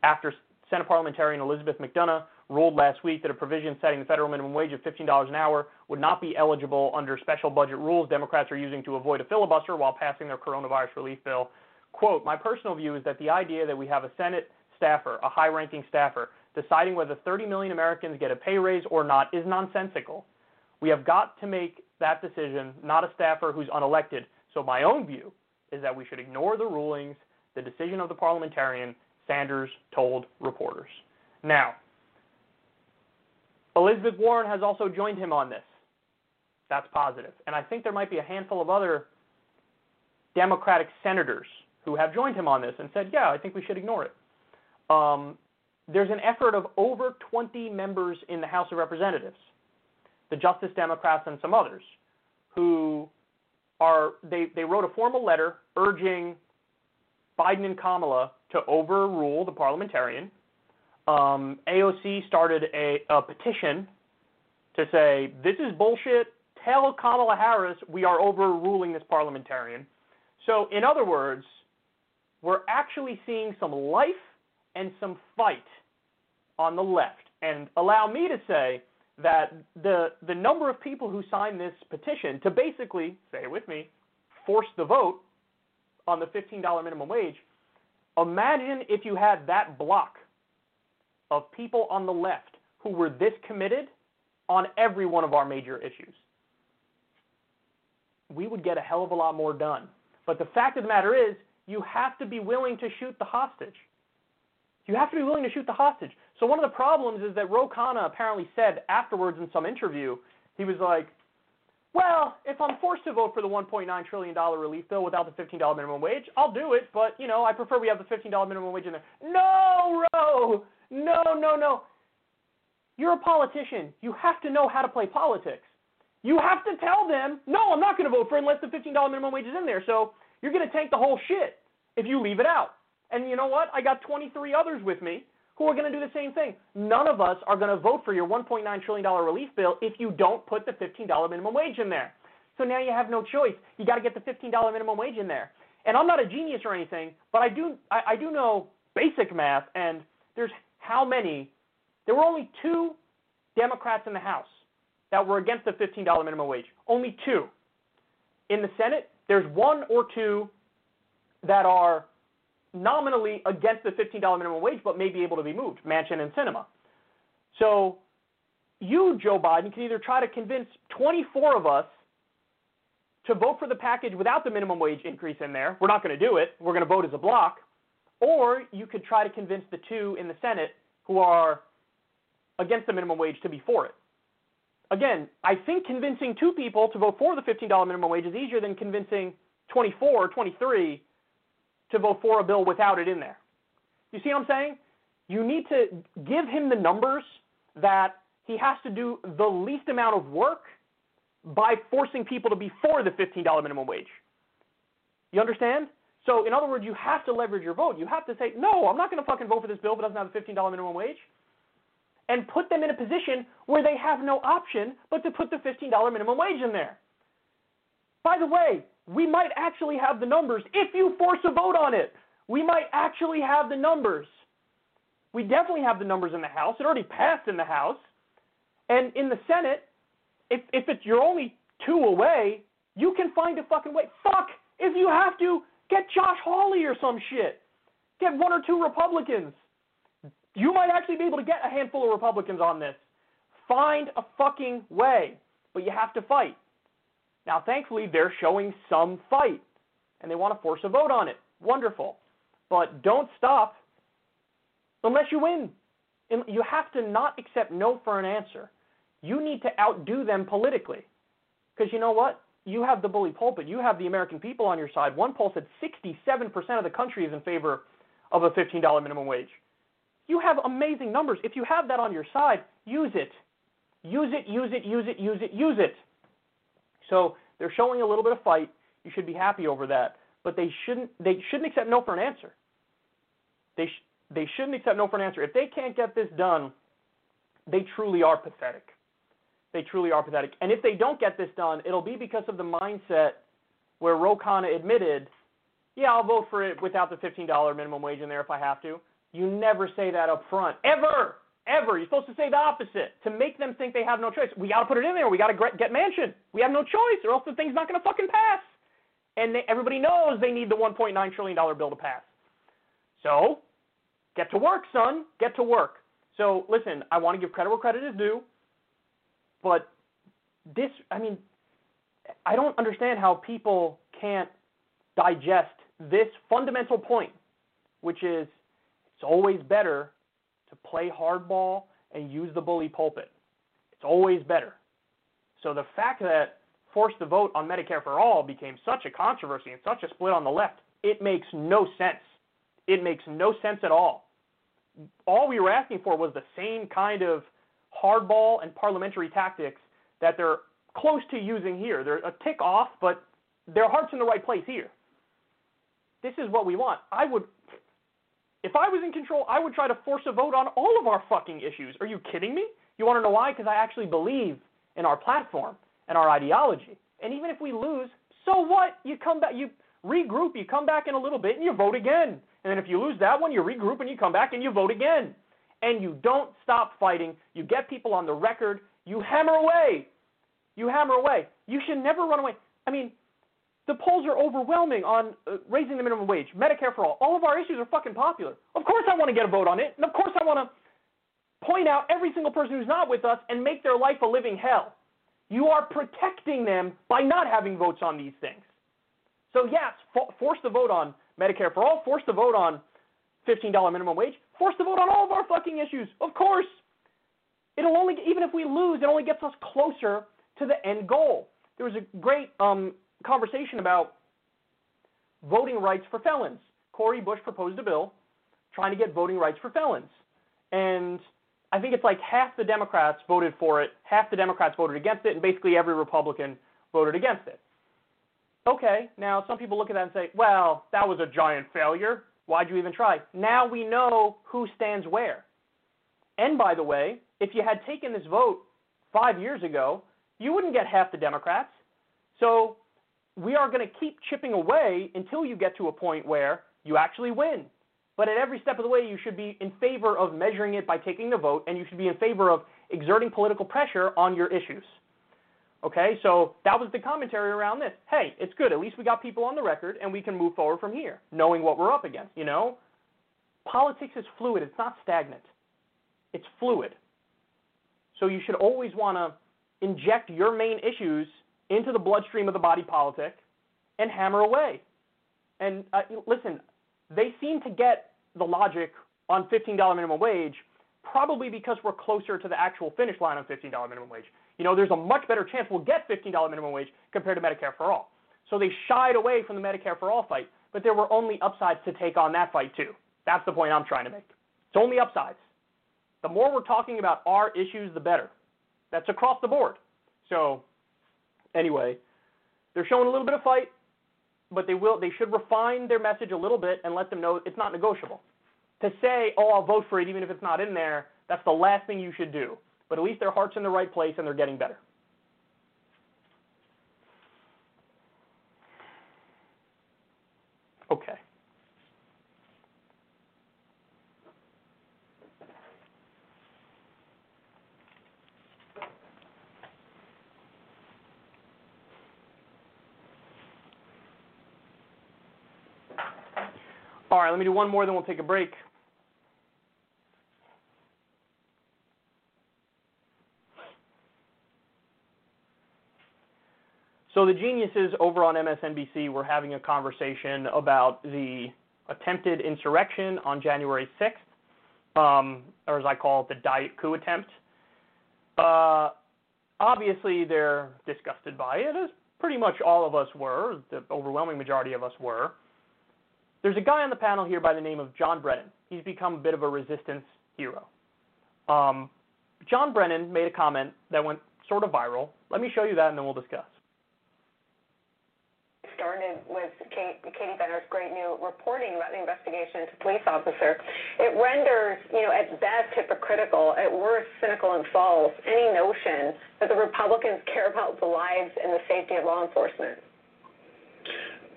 after Senate parliamentarian Elizabeth McDonough ruled last week that a provision setting the federal minimum wage of $15 an hour would not be eligible under special budget rules Democrats are using to avoid a filibuster while passing their coronavirus relief bill. Quote, my personal view is that the idea that we have a Senate staffer, a high ranking staffer, deciding whether 30 million Americans get a pay raise or not is nonsensical. We have got to make that decision, not a staffer who's unelected. So my own view is that we should ignore the rulings, the decision of the parliamentarian, Sanders told reporters. Now, Elizabeth Warren has also joined him on this. That's positive. And I think there might be a handful of other Democratic senators who have joined him on this and said, yeah, I think we should ignore it. Um, there's an effort of over 20 members in the House of Representatives, the Justice Democrats and some others, who are, they, they wrote a formal letter urging Biden and Kamala to overrule the parliamentarian um, AOC started a, a petition to say this is bullshit. Tell Kamala Harris we are overruling this parliamentarian. So, in other words, we're actually seeing some life and some fight on the left. And allow me to say that the the number of people who signed this petition to basically, say it with me, force the vote on the $15 minimum wage. Imagine if you had that block of people on the left who were this committed on every one of our major issues. We would get a hell of a lot more done. But the fact of the matter is, you have to be willing to shoot the hostage. You have to be willing to shoot the hostage. So one of the problems is that Ro Khanna apparently said afterwards in some interview, he was like, well, if I'm forced to vote for the $1.9 trillion relief bill without the $15 minimum wage, I'll do it, but, you know, I prefer we have the $15 minimum wage in there. No, Ro! No, no, no. You're a politician. You have to know how to play politics. You have to tell them, no, I'm not going to vote for it unless the $15 minimum wage is in there. So you're going to tank the whole shit if you leave it out. And you know what? I got 23 others with me who are going to do the same thing. None of us are going to vote for your $1.9 trillion relief bill if you don't put the $15 minimum wage in there. So now you have no choice. You got to get the $15 minimum wage in there. And I'm not a genius or anything, but I do I, I do know basic math. And there's how many? There were only two Democrats in the House that were against the $15 minimum wage. Only two. In the Senate, there's one or two that are nominally against the $15 minimum wage, but may be able to be moved, Manchin and Sinema. So you, Joe Biden, can either try to convince 24 of us to vote for the package without the minimum wage increase in there. We're not going to do it. We're going to vote as a block. Or you could try to convince the two in the Senate who are against the minimum wage to be for it. Again, I think convincing two people to vote for the $15 minimum wage is easier than convincing 24 or 23 to vote for a bill without it in there. You see what I'm saying? You need to give him the numbers that he has to do the least amount of work by forcing people to be for the $15 minimum wage. You understand? So, in other words, you have to leverage your vote. You have to say, no, I'm not going to fucking vote for this bill that doesn't have a $15 minimum wage. And put them in a position where they have no option but to put the $15 minimum wage in there. By the way, we might actually have the numbers if you force a vote on it. We might actually have the numbers. We definitely have the numbers in the House. It already passed in the House. And in the Senate, if, if it's you're only two away, you can find a fucking way. Fuck! If you have to, get Josh Hawley or some shit. Get one or two Republicans. You might actually be able to get a handful of Republicans on this. Find a fucking way. But you have to fight. Now, thankfully, they're showing some fight, and they want to force a vote on it. Wonderful. But don't stop unless you win. You have to not accept no for an answer. You need to outdo them politically. Because you know what? You have the bully pulpit. You have the American people on your side. One poll said 67% of the country is in favor of a $15 minimum wage. You have amazing numbers. If you have that on your side, use it. Use it, use it, use it, use it, use it. So they're showing a little bit of fight. You should be happy over that. But they shouldn't they shouldn't accept no for an answer. They sh- they shouldn't accept no for an answer. If they can't get this done, they truly are pathetic. They truly are pathetic. And if they don't get this done, it'll be because of the mindset where Ro Khanna admitted, yeah, I'll vote for it without the $15 minimum wage in there if I have to. You never say that up front. Ever ever. You're supposed to say the opposite to make them think they have no choice. We got to put it in there. We got to get Manchin. We have no choice, or else the thing's not going to fucking pass. And they, everybody knows they need the 1.9 trillion dollar bill to pass. So, get to work, son. Get to work. So, listen, I want to give credit where credit is due, but this, I mean, I don't understand how people can't digest this fundamental point, which is it's always better to play hardball and use the bully pulpit. It's always better. So the fact that forced the vote on Medicare for all became such a controversy and such a split on the left, it makes no sense. It makes no sense at all. All we were asking for was the same kind of hardball and parliamentary tactics that they're close to using here. They're a tick off, but their heart's in the right place here. This is what we want. I would if I was in control, I would try to force a vote on all of our fucking issues. Are you kidding me? You want to know why? Because I actually believe in our platform and our ideology. And even if we lose, so what? You come back, you regroup, you come back in a little bit, and you vote again. And then if you lose that one, you regroup and you come back and you vote again. And you don't stop fighting. You get people on the record. You hammer away. You hammer away. You should never run away. I mean, the polls are overwhelming on uh, raising the minimum wage, Medicare for all. All of our issues are fucking popular. Of course, I want to get a vote on it, and of course, I want to point out every single person who's not with us and make their life a living hell. You are protecting them by not having votes on these things. So yes, for, force the vote on Medicare for all, force the vote on $15 minimum wage, force the vote on all of our fucking issues. Of course. It'll only even if we lose, it only gets us closer to the end goal. There was a great um, conversation about voting rights for felons. Cori Bush proposed a bill trying to get voting rights for felons. And I think it's like half the Democrats voted for it, half the Democrats voted against it, and basically every Republican voted against it. Okay, now some people look at that and say, well, that was a giant failure. Why'd you even try? Now we know who stands where. And by the way, if you had taken this vote five years ago, you wouldn't get half the Democrats. So we are going to keep chipping away until you get to a point where you actually win. But at every step of the way, you should be in favor of measuring it by taking the vote, and you should be in favor of exerting political pressure on your issues. Okay, so that was the commentary around this. Hey, it's good. At least we got people on the record, and we can move forward from here, knowing what we're up against. You know, politics is fluid. It's not stagnant. It's fluid. So you should always want to inject your main issues into the bloodstream of the body politic and hammer away. And uh, listen, they seem to get the logic on $15 minimum wage probably because we're closer to the actual finish line on $15 minimum wage. You know, there's a much better chance we'll get $15 minimum wage compared to Medicare for all. So they shied away from the Medicare for all fight, but there were only upsides to take on that fight too. That's the point I'm trying to make. It's only upsides. The more we're talking about our issues, the better. That's across the board. So anyway, they're showing a little bit of fight, but they will they should refine their message a little bit and let them know it's not negotiable. To say, "Oh, I'll vote for it even if it's not in there," that's the last thing you should do. But at least their heart's in the right place and they're getting better. Okay. All right, let me do one more, then we'll take a break. So the geniuses over on MSNBC were having a conversation about the attempted insurrection on January 6th, um, or as I call it, the diet coup attempt. Uh, obviously, they're disgusted by it, as pretty much all of us were. The overwhelming majority of us were. There's a guy on the panel here by the name of John Brennan. He's become a bit of a resistance hero. Um, John Brennan made a comment that went sort of viral. Let me show you that and then we'll discuss. Started with Kate, Katie Benner's great new reporting about the investigation into police officer. It renders, you know, at best hypocritical, at worst cynical and false, any notion that the Republicans care about the lives and the safety of law enforcement.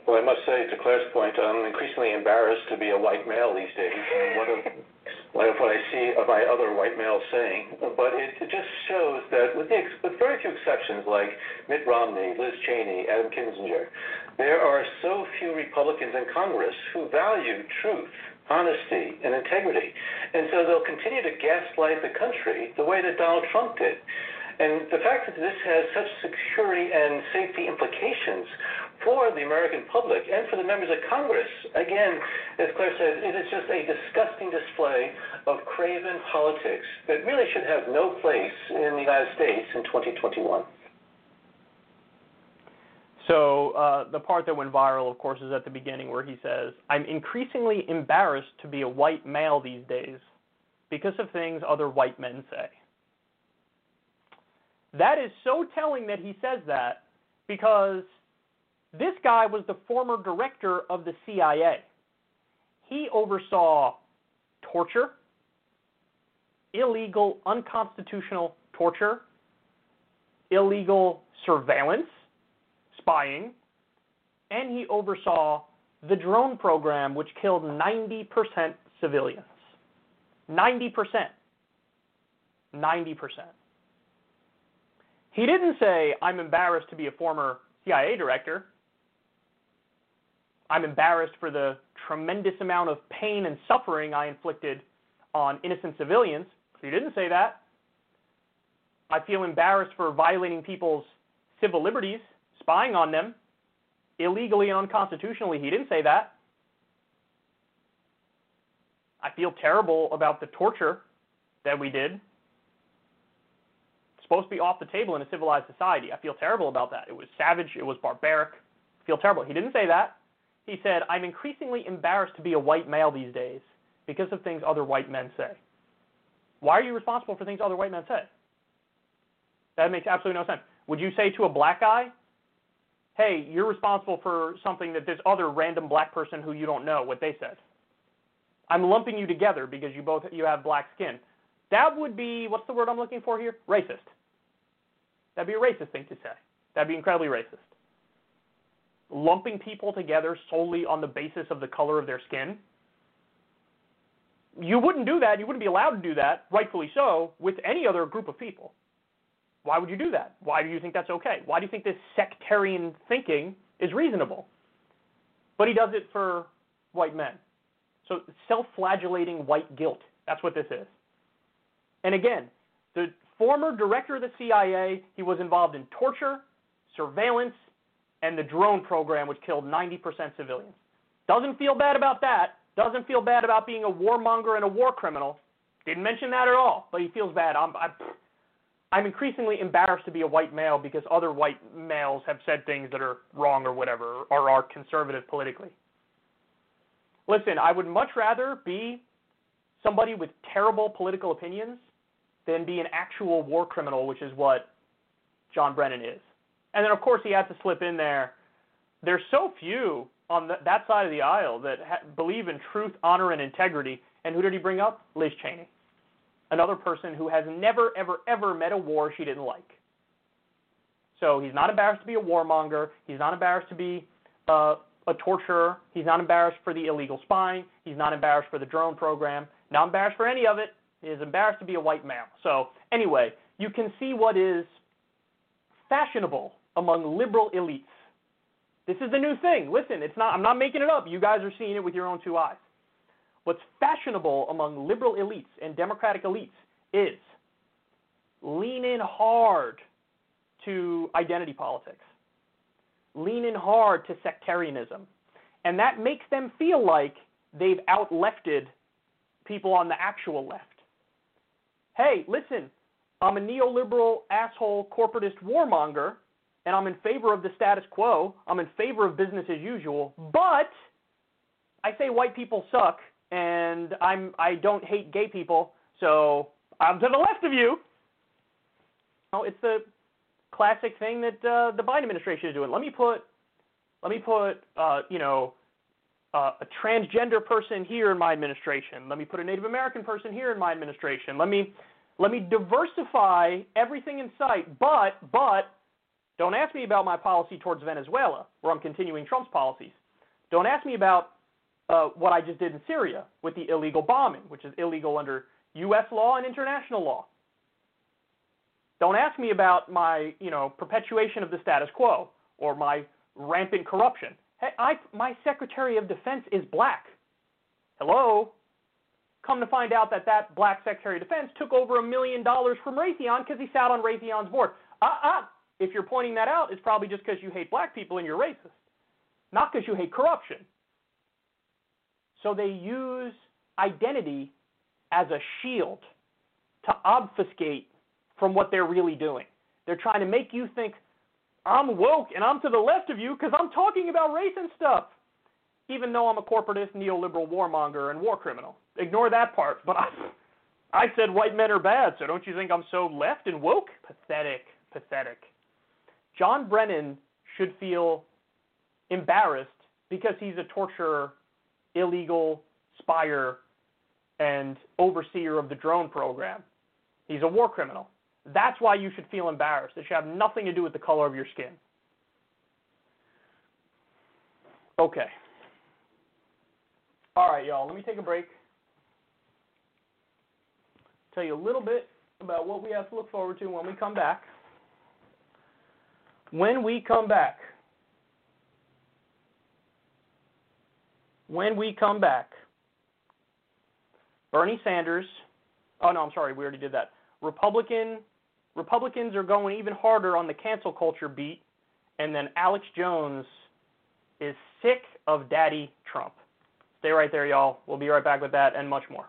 Well, I must say, to Claire's point, I'm increasingly embarrassed to be a white male these days. What, of, what, what I see my other white males saying, but it, it just shows that, with, the, with very few exceptions, like Mitt Romney, Liz Cheney, Adam Kinzinger, there are so few Republicans in Congress who value truth, honesty, and integrity, and so they'll continue to gaslight the country the way that Donald Trump did. And the fact that this has such security and safety implications for the American public and for the members of Congress, again, as Claire said, it is just a disgusting display of craven politics that really should have no place in the United States in 2021. So uh, the part that went viral, of course, is at the beginning where he says, "I'm increasingly embarrassed to be a white male these days because of things other white men say." That is so telling that he says that because this guy was the former director of the CIA. He oversaw torture, illegal, unconstitutional torture, illegal surveillance, spying, and he oversaw the drone program, which killed 90% civilians. 90%. 90%. He didn't say, I'm embarrassed to be a former CIA director. I'm embarrassed for the tremendous amount of pain and suffering I inflicted on innocent civilians. He didn't say that. I feel embarrassed for violating people's civil liberties, spying on them illegally and unconstitutionally. He didn't say that. I feel terrible about the torture that we did. Supposed to be off the table in a civilized society. I feel terrible about that. It was savage, it was barbaric. I feel terrible. He didn't say that. He said, I'm increasingly embarrassed to be a white male these days because of things other white men say. Why are you responsible for things other white men say? That makes absolutely no sense. Would you say to a black guy, hey, you're responsible for something that this other random black person who you don't know what they said? I'm lumping you together because you both you have black skin. That would be what's the word I'm looking for here? Racist. That'd be a racist thing to say. That'd be incredibly racist. Lumping people together solely on the basis of the color of their skin. You wouldn't do that. You wouldn't be allowed to do that, rightfully so, with any other group of people. Why would you do that? Why do you think that's okay? Why do you think this sectarian thinking is reasonable? But he does it for white men. So self flagellating white guilt. That's what this is. And again, the former director of the CIA, he was involved in torture, surveillance, and the drone program, which killed 90% civilians. Doesn't feel bad about that. Doesn't feel bad about being a warmonger and a war criminal. Didn't mention that at all, but he feels bad. I'm, I'm, I'm increasingly embarrassed to be a white male because other white males have said things that are wrong or whatever, or are conservative politically. Listen, I would much rather be somebody with terrible political opinions than be an actual war criminal, which is what John Brennan is. And then, of course, he had to slip in there. There's so few on the, that side of the aisle that ha- believe in truth, honor, and integrity. And who did he bring up? Liz Cheney, another person who has never, ever, ever met a war she didn't like. So he's not embarrassed to be a warmonger. He's not embarrassed to be uh, a torturer. He's not embarrassed for the illegal spying. He's not embarrassed for the drone program. Not embarrassed for any of it. Is embarrassed to be a white male. So anyway, you can see what is fashionable among liberal elites. This is the new thing. Listen, it's not I'm not making it up. You guys are seeing it with your own two eyes. What's fashionable among liberal elites and democratic elites is lean in hard to identity politics leaning hard to sectarianism. And that makes them feel like they've outlefted people on the actual left. Hey, listen, I'm a neoliberal asshole corporatist warmonger, and I'm in favor of the status quo. I'm in favor of business as usual, but I say white people suck, and I'm I don't hate gay people, so I'm to the left of you. No, it's the classic thing that uh, the Biden administration is doing. Let me put, let me put, uh, you know, uh, a transgender person here in my administration. Let me put a Native American person here in my administration. Let me, let me diversify everything in sight. But, but, don't ask me about my policy towards Venezuela, where I'm continuing Trump's policies. Don't ask me about uh, what I just did in Syria with the illegal bombing, which is illegal under U.S. law and international law. Don't ask me about my, you know, perpetuation of the status quo or my rampant corruption. Hey, I, my Secretary of Defense is black. Hello? Come to find out that that black Secretary of Defense took over a million dollars from Raytheon because he sat on Raytheon's board. Uh-uh. If you're pointing that out, it's probably just because you hate black people and you're racist, not because you hate corruption. So they use identity as a shield to obfuscate from what they're really doing. They're trying to make you think, I'm woke and I'm to the left of you because I'm talking about race and stuff, even though I'm a corporatist, neoliberal warmonger and war criminal. Ignore that part. But I, I said white men are bad, so don't you think I'm so left and woke? Pathetic, pathetic. John Brennan should feel embarrassed because he's a torturer, illegal spire, and overseer of the drone program. He's a war criminal. That's why you should feel embarrassed. It should have nothing to do with the color of your skin. Okay. All right, y'all, let me take a break. Tell you a little bit about what we have to look forward to when we come back. When we come back, when we come back, Bernie Sanders, oh no, I'm sorry, we already did that. Republican Republicans are going even harder on the cancel culture beat, and then Alex Jones is sick of Daddy Trump. Stay right there, y'all. We'll be right back with that and much more.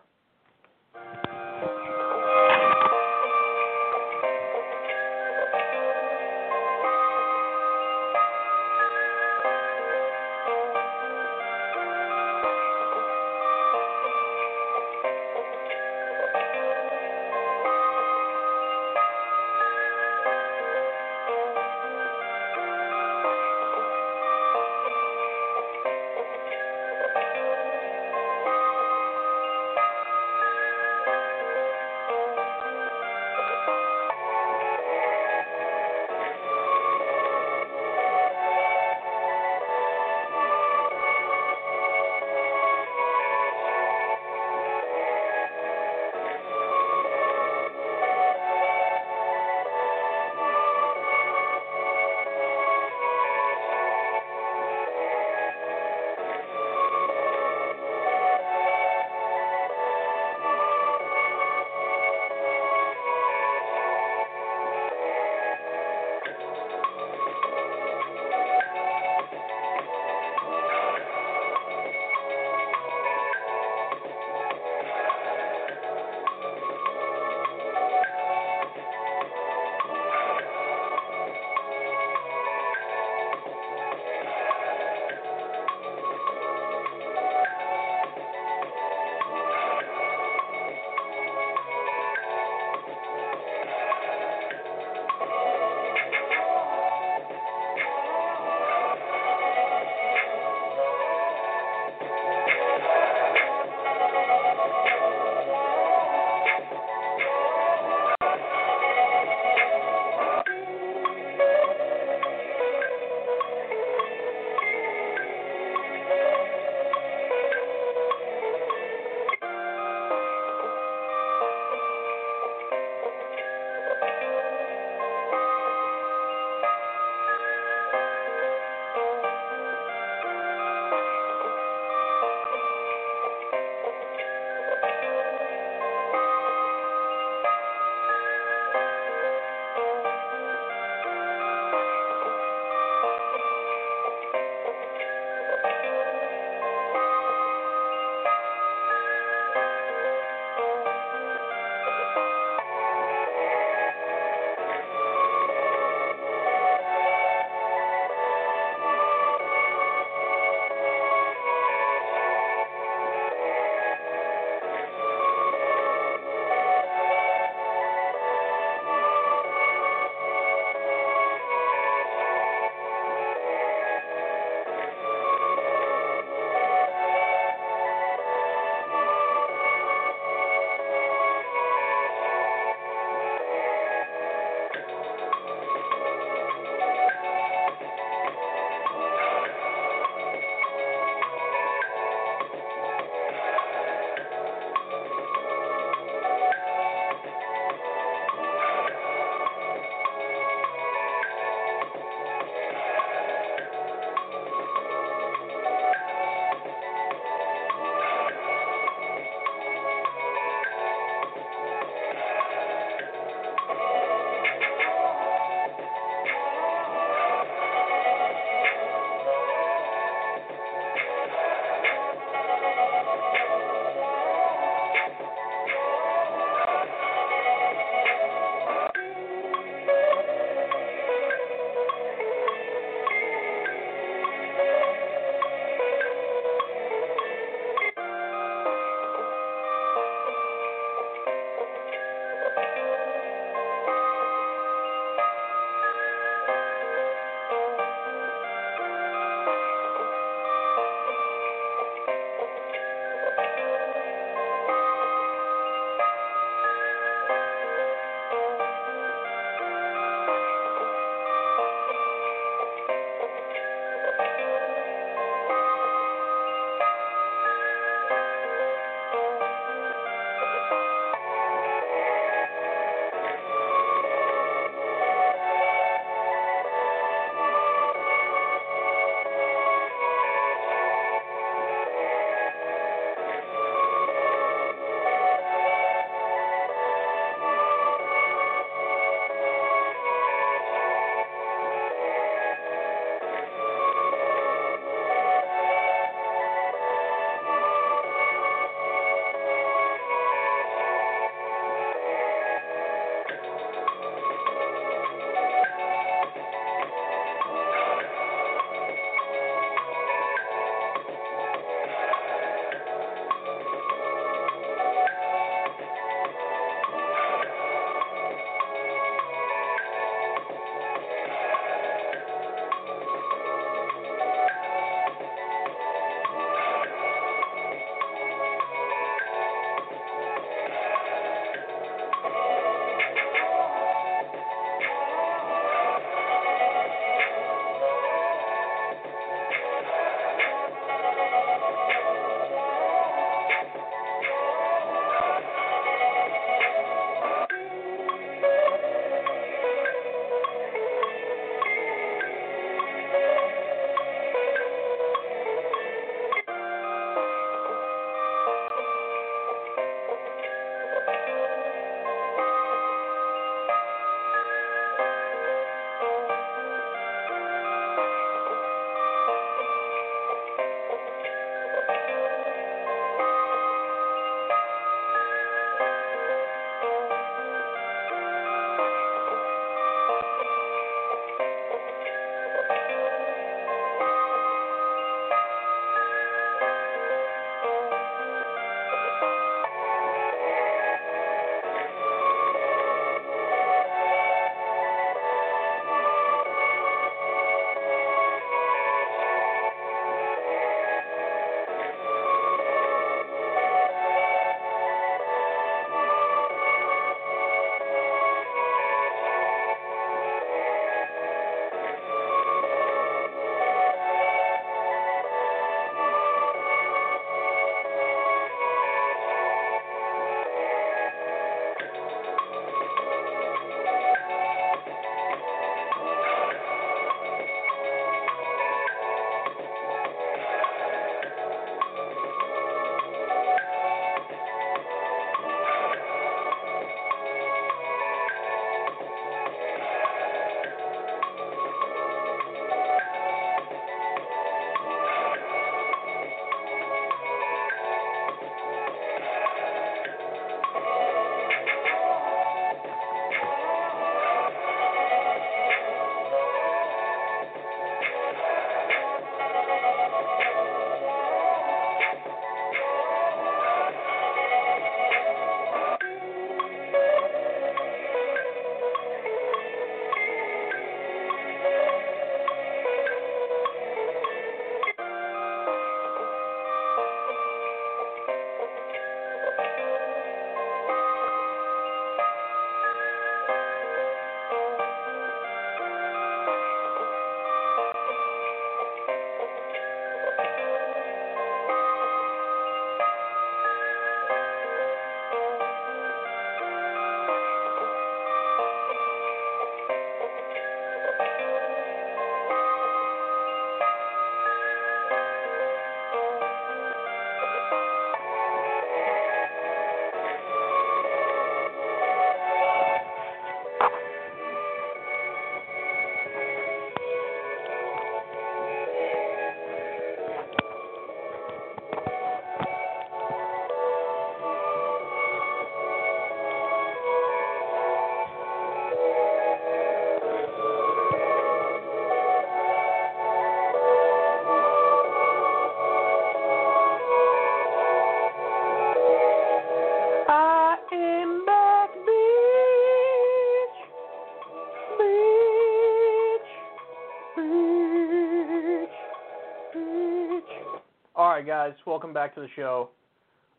Guys, welcome back to the show.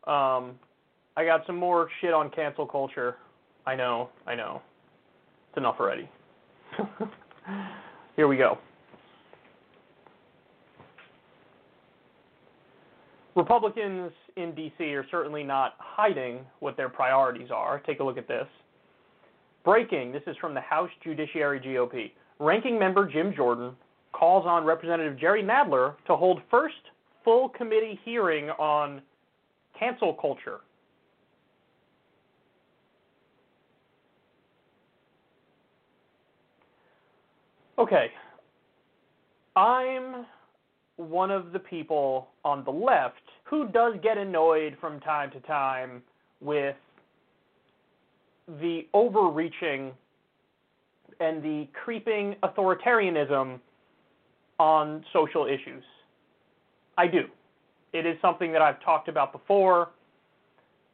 Um, I got some more shit on cancel culture. I know, I know. It's enough already. Here we go. Republicans in D.C. are certainly not hiding what their priorities are. Take a look at this. Breaking this is from the House Judiciary GOP. Ranking member Jim Jordan calls on Representative Jerry Nadler to hold first full committee hearing on cancel culture. Okay. I'm one of the people on the left who does get annoyed from time to time with the overreaching and the creeping authoritarianism on social issues. I do. It is something that I've talked about before,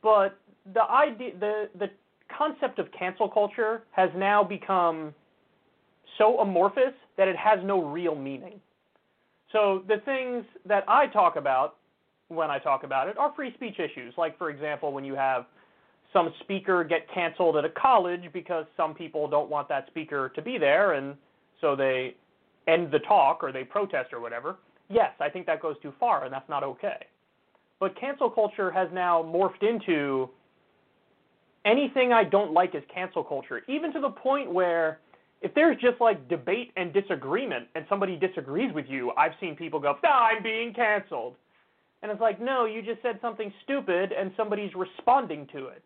but the idea the the concept of cancel culture has now become so amorphous that it has no real meaning. So the things that I talk about when I talk about it are free speech issues. Like for example, when you have some speaker get canceled at a college because some people don't want that speaker to be there and so they end the talk or they protest or whatever. Yes, I think that goes too far and that's not okay. But cancel culture has now morphed into anything I don't like is cancel culture, even to the point where if there's just like debate and disagreement and somebody disagrees with you, I've seen people go, nah, I'm being canceled. And it's like, no, you just said something stupid and somebody's responding to it.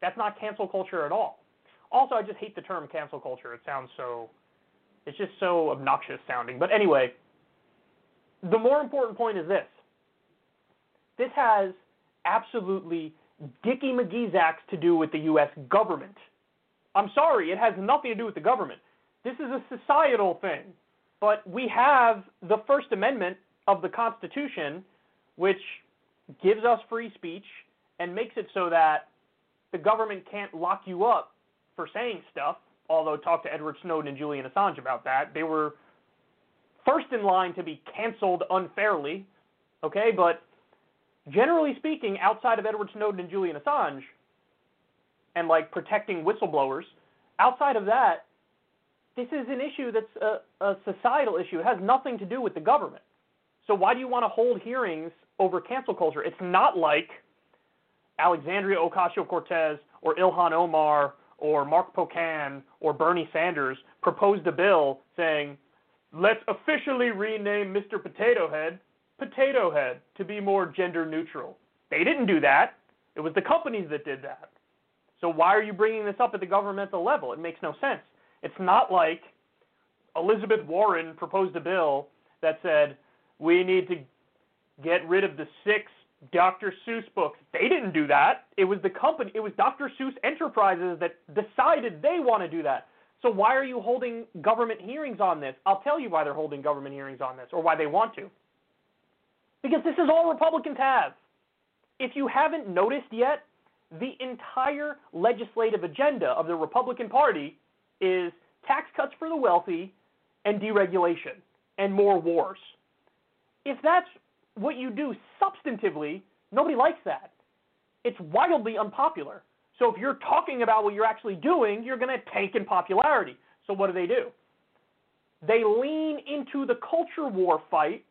That's not cancel culture at all. Also, I just hate the term cancel culture. It sounds so, it's just so obnoxious sounding. But anyway, the more important point is this this has absolutely Dickie McGee's acts to do with the U.S. government. I'm sorry, it has nothing to do with the government. This is a societal thing. But we have the First Amendment of the Constitution, which gives us free speech and makes it so that the government can't lock you up for saying stuff. Although, talk to Edward Snowden and Julian Assange about that. They were first in line to be canceled unfairly. Okay, but generally speaking, outside of Edward Snowden and Julian Assange, and like protecting whistleblowers, outside of that, this is an issue that's a, a societal issue. It has nothing to do with the government. So why do you want to hold hearings over cancel culture? It's not like Alexandria Ocasio Cortez or Ilhan Omar or Mark Pocan or Bernie Sanders proposed a bill saying, let's officially rename Mr. Potato Head Potato Head to be more gender neutral. They didn't do that. It was the companies that did that. So why are you bringing this up at the governmental level? It makes no sense. It's not like Elizabeth Warren proposed a bill that said we need to get rid of the six Dr. Seuss books. They didn't do that. It was the company, it was Dr. Seuss Enterprises that decided they want to do that. So why are you holding government hearings on this? I'll tell you why they're holding government hearings on this or why they want to. Because this is all Republicans have. If you haven't noticed yet, the entire legislative agenda of the Republican Party is tax cuts for the wealthy and deregulation and more wars. If that's what you do substantively, nobody likes that. It's wildly unpopular. So if you're talking about what you're actually doing, you're going to tank in popularity. So what do they do? They lean into the culture war fight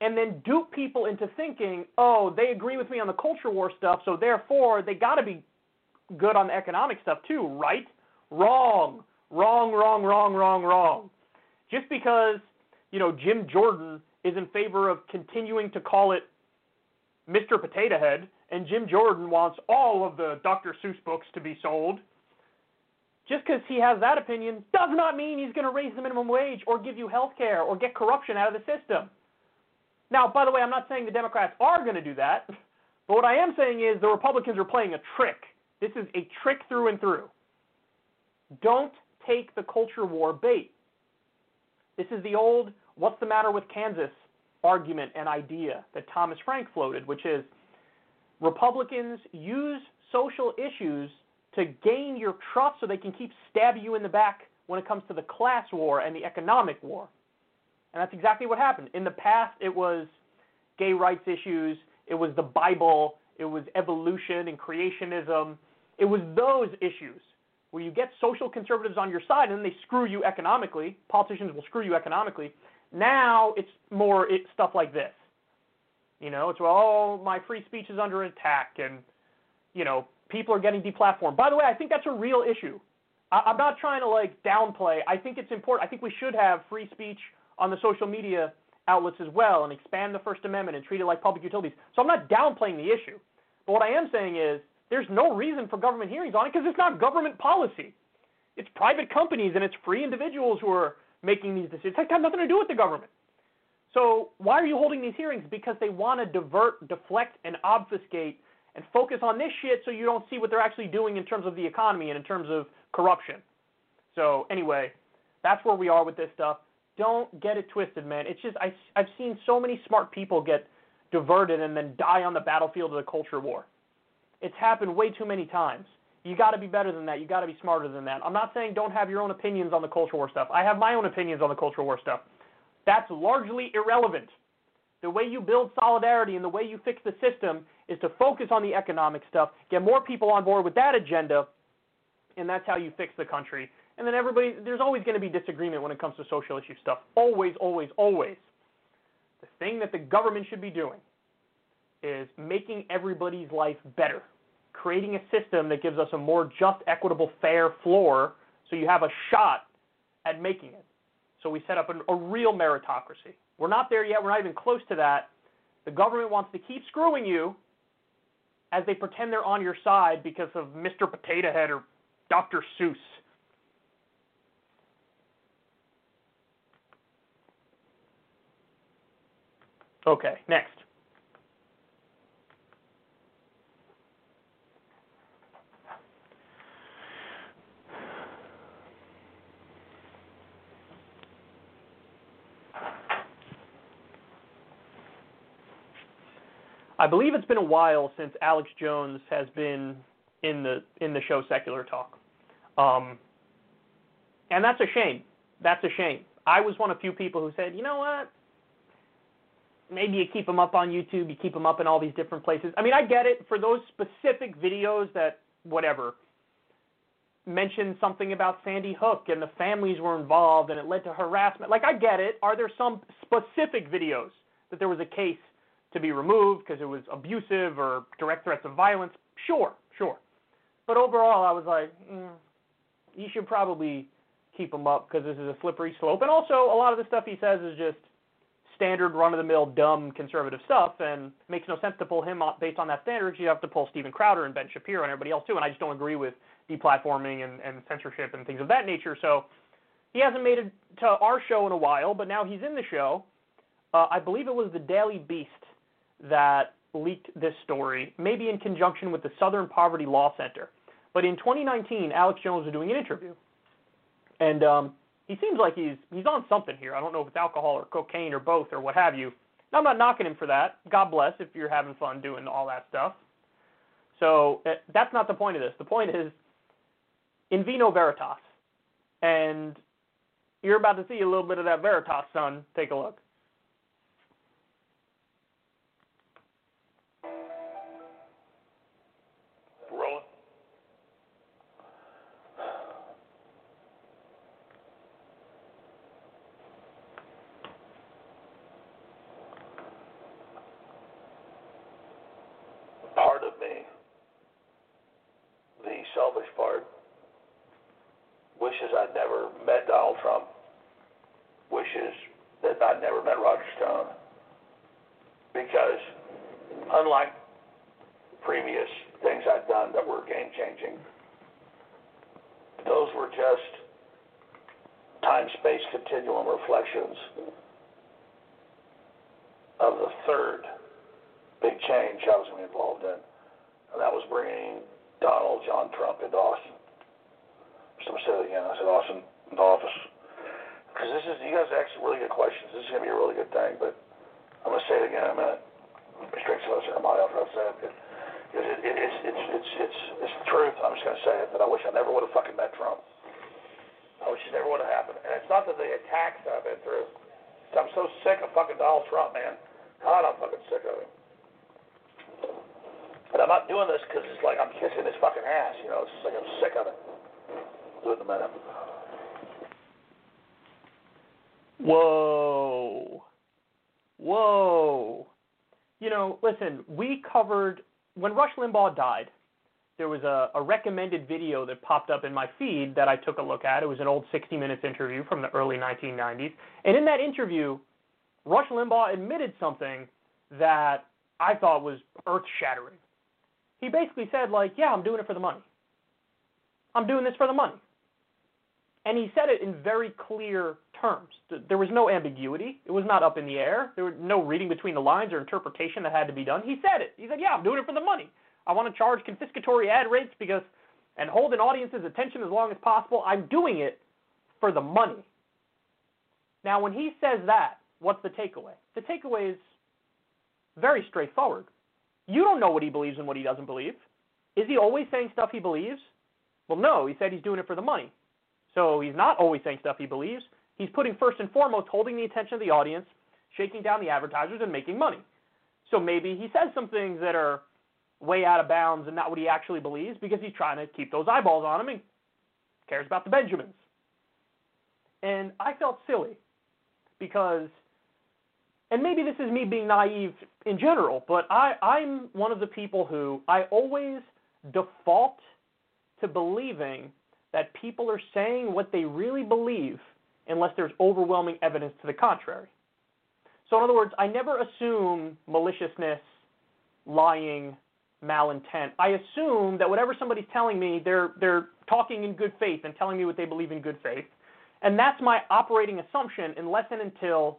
and then dupe people into thinking, oh, they agree with me on the culture war stuff, so therefore they got to be good on the economic stuff too, right? Wrong. Wrong, wrong, wrong, wrong, wrong. Just because, you know, Jim Jordan is in favor of continuing to call it Mr. Potato Head, and Jim Jordan wants all of the Dr. Seuss books to be sold, just because he has that opinion does not mean he's going to raise the minimum wage or give you health care or get corruption out of the system. Now, by the way, I'm not saying the Democrats are going to do that, but what I am saying is the Republicans are playing a trick. This is a trick through and through. Don't take the culture war bait. This is the old what's the matter with Kansas argument and idea that Thomas Frank floated, which is Republicans use social issues to gain your trust so they can keep stabbing you in the back when it comes to the class war and the economic war. And that's exactly what happened. In the past, it was gay rights issues, it was the Bible, it was evolution and creationism. It was those issues where you get social conservatives on your side and then they screw you economically. Politicians will screw you economically. Now it's more it, stuff like this. You know, it's well, my free speech is under attack, and you know, people are getting deplatformed. By the way, I think that's a real issue. I, I'm not trying to like downplay. I think it's important. I think we should have free speech on the social media outlets as well, and expand the First Amendment and treat it like public utilities. So I'm not downplaying the issue. But what I am saying is there's no reason for government hearings on it because it's not government policy. It's private companies and it's free individuals who are making these decisions. It has nothing to do with the government. So why are you holding these hearings? Because they want to divert, deflect, and obfuscate and focus on this shit so you don't see what they're actually doing in terms of the economy and in terms of corruption. So anyway, that's where we are with this stuff. Don't get it twisted, man. It's just I, I've seen so many smart people get diverted and then die on the battlefield of the culture war. It's happened way too many times. You got to be better than that. You got to be smarter than that. I'm not saying don't have your own opinions on the culture war stuff. I have my own opinions on the culture war stuff. That's largely irrelevant. The way you build solidarity and the way you fix the system is to focus on the economic stuff, get more people on board with that agenda, and that's how you fix the country. And then everybody, there's always going to be disagreement when it comes to social issue stuff. Always, always, always. The thing that the government should be doing is making everybody's life better, creating a system that gives us a more just, equitable, fair floor so you have a shot at making it. So we set up a, a real meritocracy. We're not there yet. We're not even close to that. The government wants to keep screwing you as they pretend they're on your side because of Mr. Potato Head or Dr. Seuss. Okay, next. I believe it's been a while since Alex Jones has been in the in the show Secular Talk, um, and that's a shame. That's a shame. I was one of few people who said, you know what? Maybe you keep them up on YouTube, you keep them up in all these different places. I mean, I get it for those specific videos that whatever mentioned something about Sandy Hook and the families were involved and it led to harassment. Like I get it. Are there some specific videos that there was a case to be removed because it was abusive or direct threats of violence? Sure, sure. But overall, I was like, mm, you should probably keep him up because this is a slippery slope. And also, a lot of the stuff he says is just standard run-of-the-mill dumb conservative stuff and makes no sense to pull him up based on that standard. You have to pull Steven Crowder and Ben Shapiro and everybody else too. And I just don't agree with deplatforming and, and censorship and things of that nature. So he hasn't made it to our show in a while, but now he's in the show. Uh, I believe it was the Daily Beast that leaked this story, maybe in conjunction with the Southern Poverty Law Center. But in 2019, Alex Jones was doing an interview, and um, he seems like he's he's on something here. I don't know if it's alcohol or cocaine or both or what have you. Now, I'm not knocking him for that. God bless if you're having fun doing all that stuff. So uh, that's not the point of this. The point is in vino veritas, and you're about to see a little bit of that veritas, son. Take a look. Rolling. Part of me, the selfish part, wishes I'd never met Donald Trump, wishes that I'd never met Roger Stone, because unlike previous things I've done that were game changing. Those were just time space continuum reflections of the third big change I was involved in. And that was bringing Donald John Trump into Austin. So I said it again. I said Austin into office. Because this is, you guys ask really good questions. This is going to be a really good thing, but I'm going to say it again in a minute. Restrict close ceremony after I say it. But it, it, it, it's, it's, it's, it's, it's the truth. I'm just going to say it, that I wish I never would have fucking met Trump. I wish it never would have happened. And it's not that the attacks that I've been through. I'm so sick of fucking Donald Trump, man. God, I'm fucking sick of it. And I'm not doing this because it's like I'm kissing his fucking ass, you know. It's just like I'm sick of it. Do it in a minute. Whoa. Whoa. You know, listen, we covered when Rush Limbaugh died, there was a, a recommended video that popped up in my feed that I took a look at. It was an old 60 Minutes interview from the early 1990s. And in that interview, Rush Limbaugh admitted something that I thought was earth shattering. He basically said, like, yeah, I'm doing it for the money. I'm doing this for the money. And he said it in very clear terms. There was no ambiguity. It was not up in the air. There was no reading between the lines or interpretation that had to be done. He said it. He said, yeah, I'm doing it for the money. I want to charge confiscatory ad rates because and hold an audience's attention as long as possible. I'm doing it for the money. Now, when he says that, what's the takeaway? The takeaway is very straightforward. You don't know what he believes and what he doesn't believe. Is he always saying stuff he believes? Well, no, he said he's doing it for the money. So he's not always saying stuff he believes. He's putting first and foremost holding the attention of the audience, shaking down the advertisers, and making money. So maybe he says some things that are way out of bounds and not what he actually believes because he's trying to keep those eyeballs on him and cares about the Benjamins. And I felt silly because, and maybe this is me being naive in general, but I, I'm one of the people who I always default to believing that people are saying what they really believe unless there's overwhelming evidence to the contrary. So, in other words, I never assume maliciousness, lying, malintent. I assume that whatever somebody's telling me, they're they're talking in good faith and telling me what they believe in good faith, and that's my operating assumption unless and until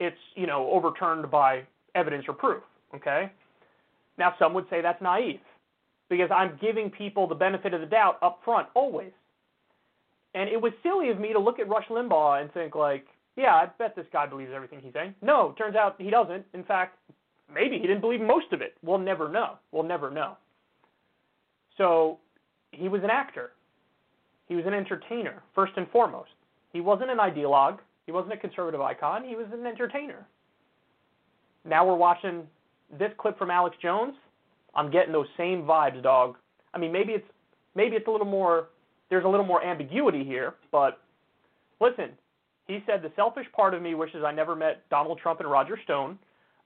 it's you know overturned by evidence or proof. Okay. Now some would say that's naive because I'm giving people the benefit of the doubt up front always. And it was silly of me to look at Rush Limbaugh and think like, yeah, I bet this guy believes everything he's saying. No, turns out he doesn't. In fact, maybe he didn't believe most of it. We'll never know. We'll never know. So he was an actor. He was an entertainer, first and foremost. He wasn't an ideologue. He wasn't a conservative icon. He was an entertainer. Now we're watching this clip from Alex Jones. I'm getting those same vibes, dog. I mean, maybe it's maybe it's a little more. There's a little more ambiguity here, but listen. He said the selfish part of me wishes I never met Donald Trump and Roger Stone.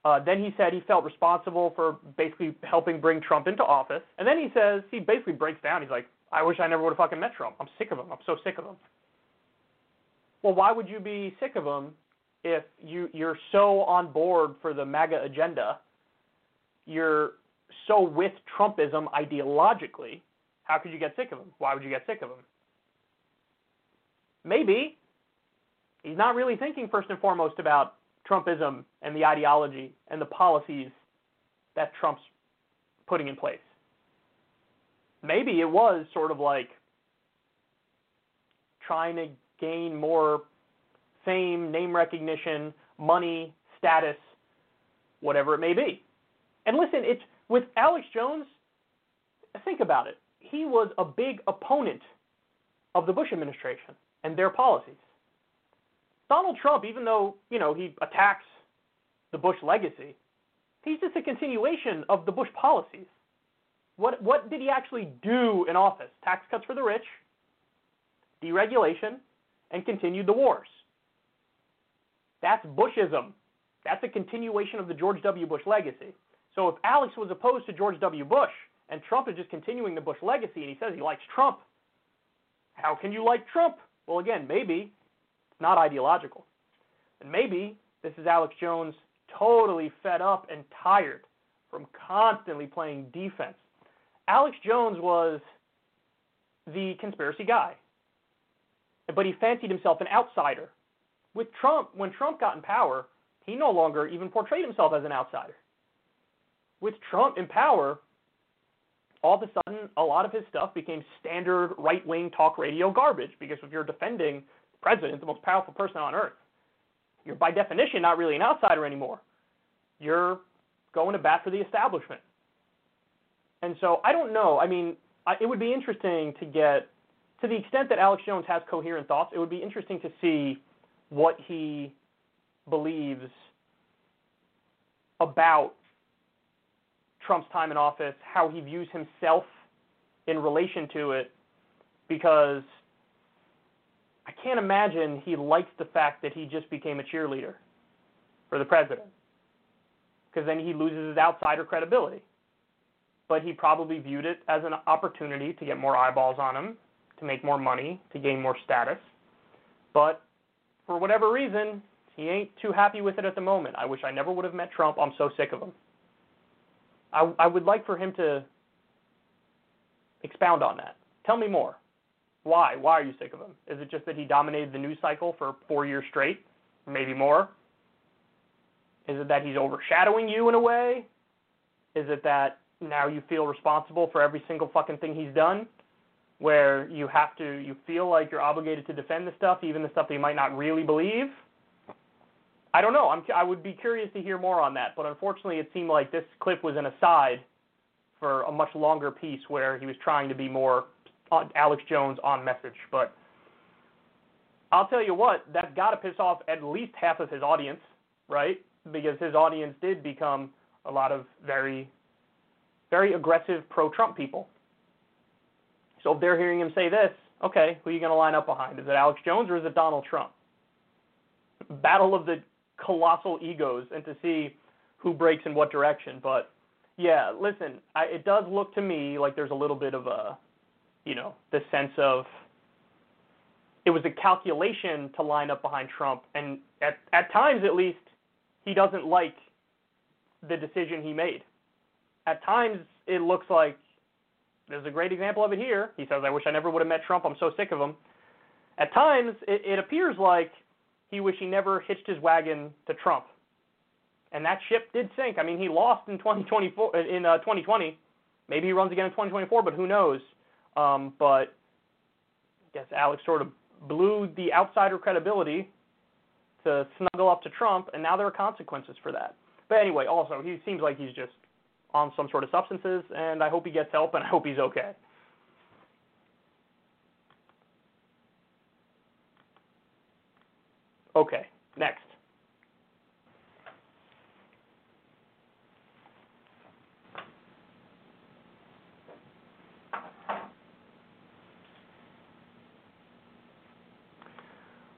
Uh, then he said he felt responsible for basically helping bring Trump into office. And then he says, he basically breaks down. He's like, I wish I never would have fucking met Trump. I'm sick of him. I'm so sick of him. Well, why would you be sick of him if you, you're so on board for the MAGA agenda? You're so with Trumpism ideologically. How could you get sick of him? Why would you get sick of him? Maybe he's not really thinking first and foremost about Trumpism and the ideology and the policies that Trump's putting in place. Maybe it was sort of like trying to gain more fame, name recognition, money, status, whatever it may be. And listen, it's with Alex Jones, think about it. He was a big opponent of the Bush administration and their policies. Donald Trump, even though, you know, he attacks the Bush legacy, he's just a continuation of the Bush policies. What what did he actually do in office? Tax cuts for the rich, deregulation, and continued the wars. That's Bushism. That's a continuation of the George W. Bush legacy. So if Alex was opposed to George W. Bush and Trump is just continuing the Bush legacy and he says he likes Trump, how can you like Trump? Well, again, maybe it's not ideological. And maybe this is Alex Jones totally fed up and tired from constantly playing defense. Alex Jones was the conspiracy guy, but he fancied himself an outsider. With Trump, when Trump got in power, he no longer even portrayed himself as an outsider. With Trump in power, all of a sudden, a lot of his stuff became standard right wing talk radio garbage because if you're defending the president, the most powerful person on earth. You're by definition not really an outsider anymore. You're going to bat for the establishment. And so I don't know. I mean, I, it would be interesting to get, to the extent that Alex Jones has coherent thoughts, it would be interesting to see what he believes about Trump's time in office, how he views himself in relation to it, because I can't imagine he likes the fact that he just became a cheerleader for the president. Because then he loses his outsider credibility. But he probably viewed it as an opportunity to get more eyeballs on him, to make more money, to gain more status. But for whatever reason, he ain't too happy with it at the moment. I wish I never would have met Trump. I'm so sick of him. I, I would like for him to expound on that. Tell me more. Why? Why are you sick of him? Is it just that he dominated the news cycle for four years straight? Maybe more? Is it that he's overshadowing you in a way? Is it that now you feel responsible for every single fucking thing he's done? Where you have to, you feel like you're obligated to defend the stuff, even the stuff that you might not really believe? I don't know. I'm, I would be curious to hear more on that, but unfortunately, it seemed like this clip was an aside for a much longer piece where he was trying to be more Alex Jones on message. But I'll tell you what, that's got to piss off at least half of his audience, right? Because his audience did become a lot of very, very aggressive pro-Trump people. So if they're hearing him say this, okay, who are you going to line up behind? Is it Alex Jones or is it Donald Trump? Battle of the colossal egos and to see who breaks in what direction. But yeah, listen, I, it does look to me like there's a little bit of a, you know, the sense of it was a calculation to line up behind Trump, and at at times at least, he doesn't like the decision he made. At times, it looks like there's a great example of it here. He says, "I wish I never would have met Trump. I'm so sick of him." At times, it, it appears like he wished he never hitched his wagon to Trump. And that ship did sink. I mean, he lost in 2024 in uh, 2020. Maybe he runs again in 2024, but who knows? Um, but I guess Alex sort of blew the outsider credibility to snuggle up to Trump, and now there are consequences for that. But anyway, also he seems like he's just on some sort of substances, and I hope he gets help, and I hope he's okay. Okay, next.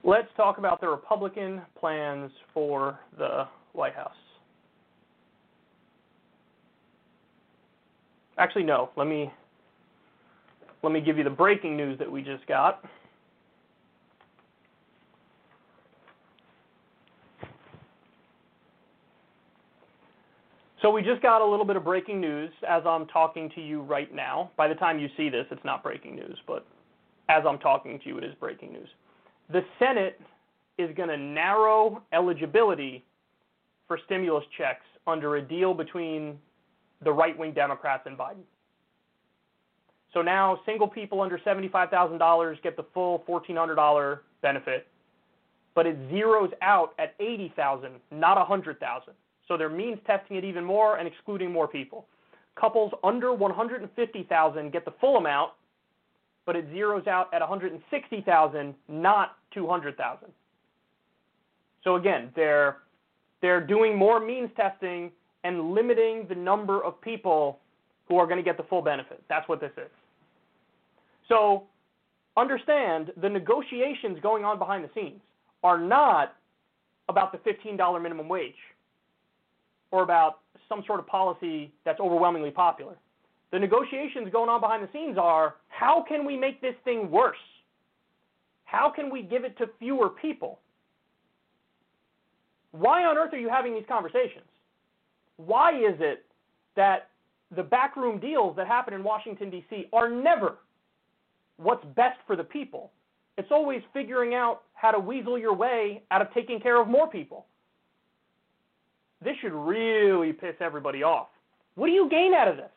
Let's talk about the Republican plans for the White House. Actually, no. Let me let me give you the breaking news that we just got. So we just got a little bit of breaking news as I'm talking to you right now. By the time you see this, it's not breaking news, but as I'm talking to you, it is breaking news. The Senate is going to narrow eligibility for stimulus checks under a deal between the right wing Democrats and Biden. So now single people under $75,000 get the full $1,400 benefit, but it zeroes out at 80,000, not 100,000. So they're means testing it even more and excluding more people. Couples under 150,000 get the full amount, but it zeroes out at 160,000, not 200,000. So again, they're they're doing more means testing and limiting the number of people who are going to get the full benefit. That's what this is. So understand the negotiations going on behind the scenes are not about the $15 minimum wage or about some sort of policy that's overwhelmingly popular. The negotiations going on behind the scenes are how can we make this thing worse? How can we give it to fewer people? Why on earth are you having these conversations? Why is it that the backroom deals that happen in Washington, D.C. are never what's best for the people? It's always figuring out how to weasel your way out of taking care of more people. This should really piss everybody off. What do you gain out of this?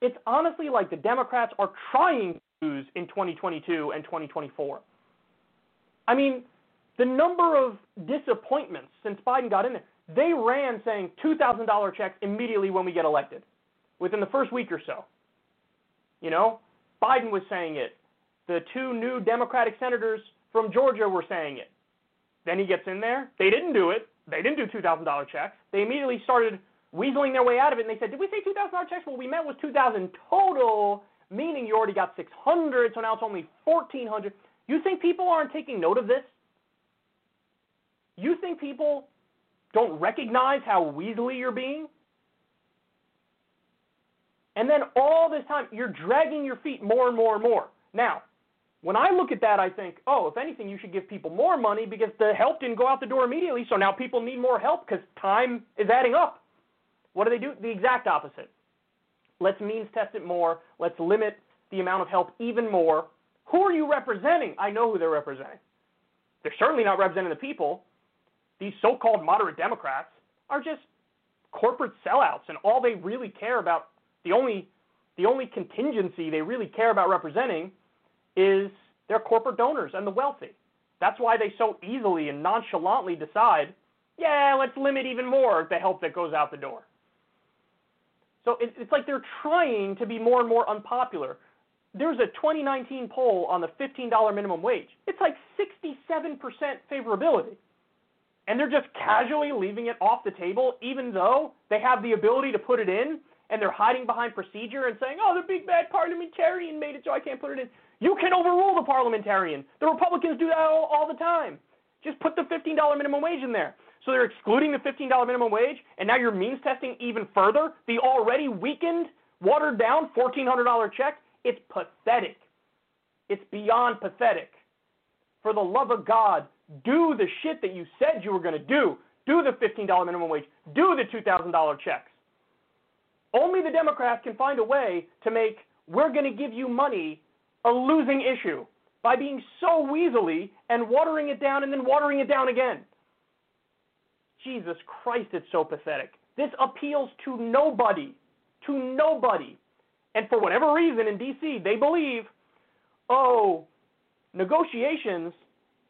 It's honestly like the Democrats are trying to lose in 2022 and 2024. I mean, the number of disappointments since Biden got in there, they ran saying $2,000 checks immediately when we get elected, within the first week or so. You know, Biden was saying it. The two new Democratic senators from Georgia were saying it. Then he gets in there. They didn't do it. They didn't do $2,000 checks. They immediately started weaseling their way out of it, and they said, "Did we say $2,000 checks?" Well, we meant was 2,000 total, meaning you already got 600, so now it's only 1,400. You think people aren't taking note of this? You think people don't recognize how weaselly you're being? And then all this time, you're dragging your feet more and more and more. Now, when I look at that, I think, oh, if anything, you should give people more money because the help didn't go out the door immediately, so now people need more help because time is adding up. What do they do? The exact opposite. Let's means test it more. Let's limit the amount of help even more. Who are you representing? I know who they're representing. They're certainly not representing the people. These so called moderate Democrats are just corporate sellouts, and all they really care about, the only, the only contingency they really care about representing is their corporate donors and the wealthy. That's why they so easily and nonchalantly decide, yeah, let's limit even more the help that goes out the door. So it's like they're trying to be more and more unpopular. There's a 2019 poll on the $15 minimum wage. It's like 67% favorability. And they're just casually leaving it off the table, even though they have the ability to put it in, and they're hiding behind procedure and saying, oh, the big bad parliamentarian made it so I can't put it in. You can overrule the parliamentarian. The Republicans do that all, all the time. Just put the $15 minimum wage in there. So they're excluding the $15 minimum wage, and now you're means testing even further the already weakened, watered down $1,400 check. It's pathetic. It's beyond pathetic. For the love of God, do the shit that you said you were going to do. Do the $15 minimum wage. Do the $2,000 checks. Only the Democrats can find a way to make we're going to give you money a losing issue by being so weaselly and watering it down and then watering it down again. Jesus Christ, it's so pathetic. This appeals to nobody. To nobody. And for whatever reason in D.C., they believe, oh, negotiations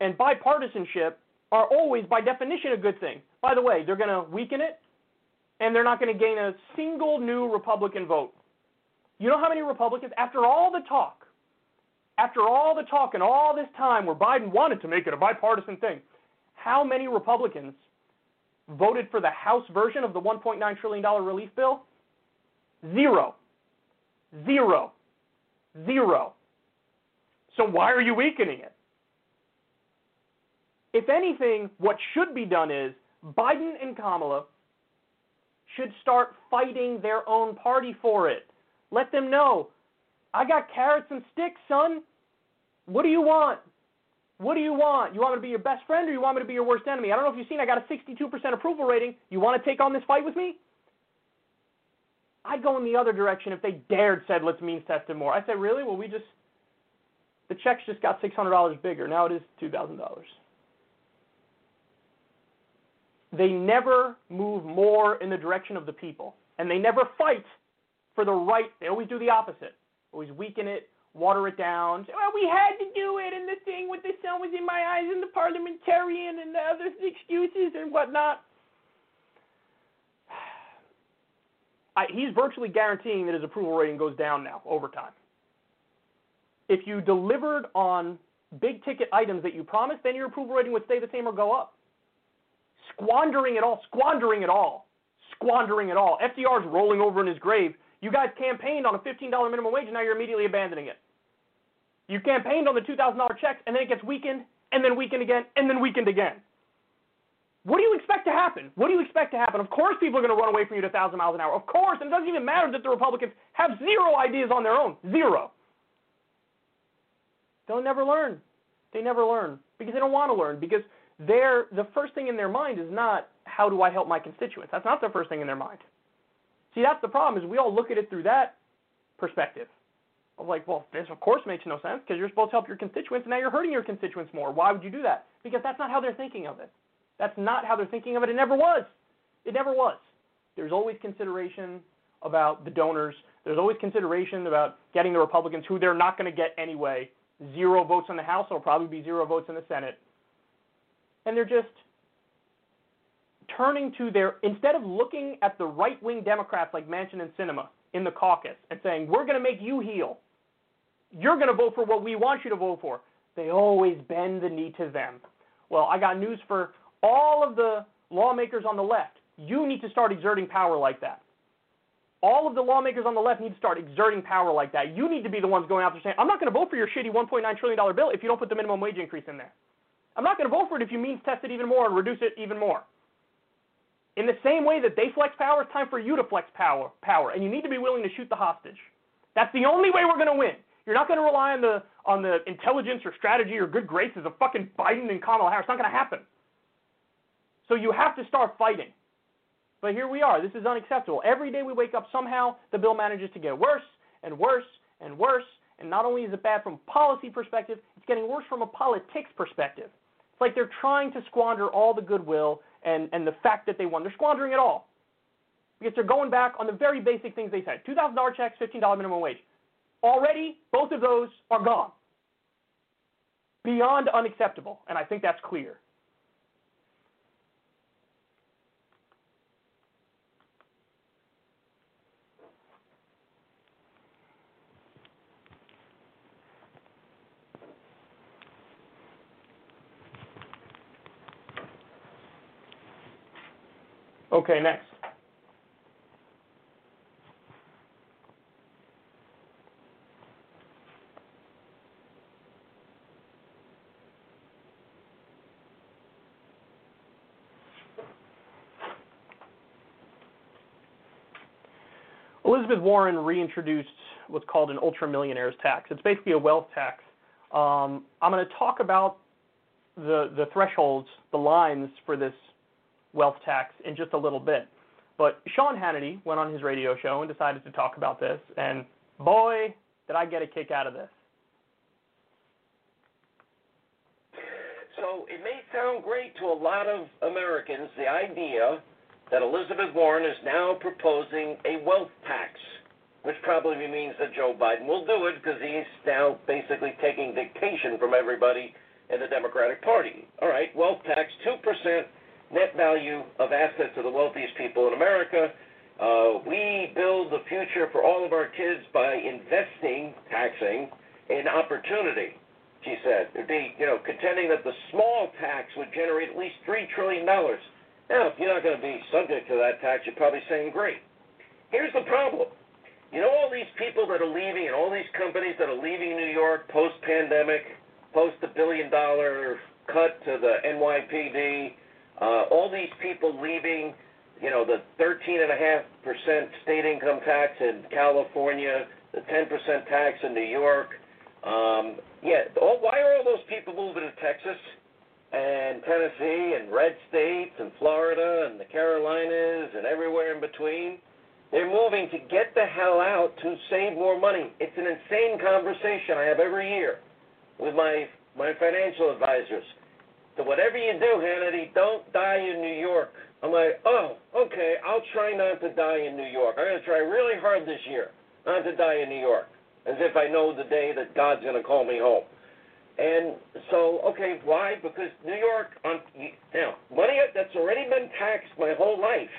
and bipartisanship are always, by definition, a good thing. By the way, they're going to weaken it, and they're not going to gain a single new Republican vote. You know how many Republicans, after all the talk, after all the talk and all this time where Biden wanted to make it a bipartisan thing, how many Republicans voted for the House version of the $1.9 trillion relief bill? Zero. Zero. Zero. So why are you weakening it? If anything, what should be done is Biden and Kamala should start fighting their own party for it. Let them know, I got carrots and sticks, son. What do you want? What do you want? You want me to be your best friend or you want me to be your worst enemy? I don't know if you've seen I got a 62% approval rating. You want to take on this fight with me? I'd go in the other direction if they dared said let's means test him more. I said, really? Well, we just the checks just got $600 bigger. Now it is $2,000. They never move more in the direction of the people, and they never fight for the right. They always do the opposite. Always weaken it, water it down. Well, we had to do it, and the thing with the sun was in my eyes, and the parliamentarian, and the other excuses and whatnot. I, he's virtually guaranteeing that his approval rating goes down now over time. If you delivered on big ticket items that you promised, then your approval rating would stay the same or go up. Squandering it all, squandering it all, squandering it all. FDR's rolling over in his grave. You guys campaigned on a $15 minimum wage, and now you're immediately abandoning it. You campaigned on the $2,000 checks, and then it gets weakened, and then weakened again, and then weakened again. What do you expect to happen? What do you expect to happen? Of course, people are going to run away from you to 1,000 miles an hour. Of course, and it doesn't even matter that the Republicans have zero ideas on their own. Zero. They'll never learn. They never learn because they don't want to learn because they're, the first thing in their mind is not how do I help my constituents. That's not the first thing in their mind. See, that's the problem is we all look at it through that perspective. Of like, well, this of course makes no sense because you're supposed to help your constituents and now you're hurting your constituents more. Why would you do that? Because that's not how they're thinking of it. That's not how they're thinking of it. It never was. It never was. There's always consideration about the donors. There's always consideration about getting the Republicans who they're not going to get anyway. Zero votes in the House, will probably be zero votes in the Senate. And they're just turning to their, instead of looking at the right wing Democrats like Manchin and Sinema in the caucus and saying, we're to make you heel, you're to vote for what we want you to vote for, they always bend the knee to them. Well, I got news for all of the lawmakers on the left, you need to start exerting power like that. All of the lawmakers on the left need to start exerting power like that. You need to be the ones going out there saying, I'm not going to vote for your shitty $1.9 trillion bill if you don't put the minimum wage increase in there. I'm not going to vote for it if you means test it even more and reduce it even more. In the same way that they flex power, it's time for you to flex power, power, and you need to be willing to shoot the hostage. That's the only way we're going to win. You're not going to rely on the on the intelligence or strategy or good graces of fucking Biden and Kamala Harris. It's not going to happen. So you have to start fighting. But here we are. This is unacceptable. Every day we wake up, somehow the bill manages to get worse and worse and worse. And not only is it bad from a policy perspective, it's getting worse from a politics perspective. It's like they're trying to squander all the goodwill and, and the fact that they won. They're squandering it all. Because they're going back on the very basic things they said $2,000 checks, $15 minimum wage. Already, both of those are gone. Beyond unacceptable. And I think that's clear. Okay, next. Elizabeth Warren reintroduced what's called an ultra-millionaires tax. It's basically a wealth tax. Um, I'm going to talk about the the thresholds, the lines for this wealth tax in just a little bit. But Sean Hannity went on his radio show and decided to talk about this, and boy, did I get a kick out of this. So it may sound great to a lot of Americans, the idea that Elizabeth Warren is now proposing a wealth tax, which probably means that Joe Biden will do it because he's now basically taking dictation from everybody in the Democratic Party. All right, wealth tax, 2% net value of assets of the wealthiest people in America. Uh, we build the future for all of our kids by investing, taxing, in opportunity, she said. It'd be, you know, contending that the small tax would generate at least $3 trillion. Now, if you're not going to be subject to that tax, you're probably saying, great. Here's the problem. You know all these people that are leaving and all these companies that are leaving New York post-pandemic, post the billion-dollar cut to the NYPD, uh, all these people leaving, you know, the 13.5% state income tax in California, the 10% tax in New York. Um, yeah, all, why are all those people moving to Texas and Tennessee and red states and Florida and the Carolinas and everywhere in between? They're moving to get the hell out to save more money. It's an insane conversation I have every year with my my financial advisors. So whatever you do, Hannity, don't die in New York. I'm like, oh, okay, I'll try not to die in New York. I'm going to try really hard this year not to die in New York, as if I know the day that God's going to call me home. And so, okay, why? Because New York, on now, money that's already been taxed my whole life.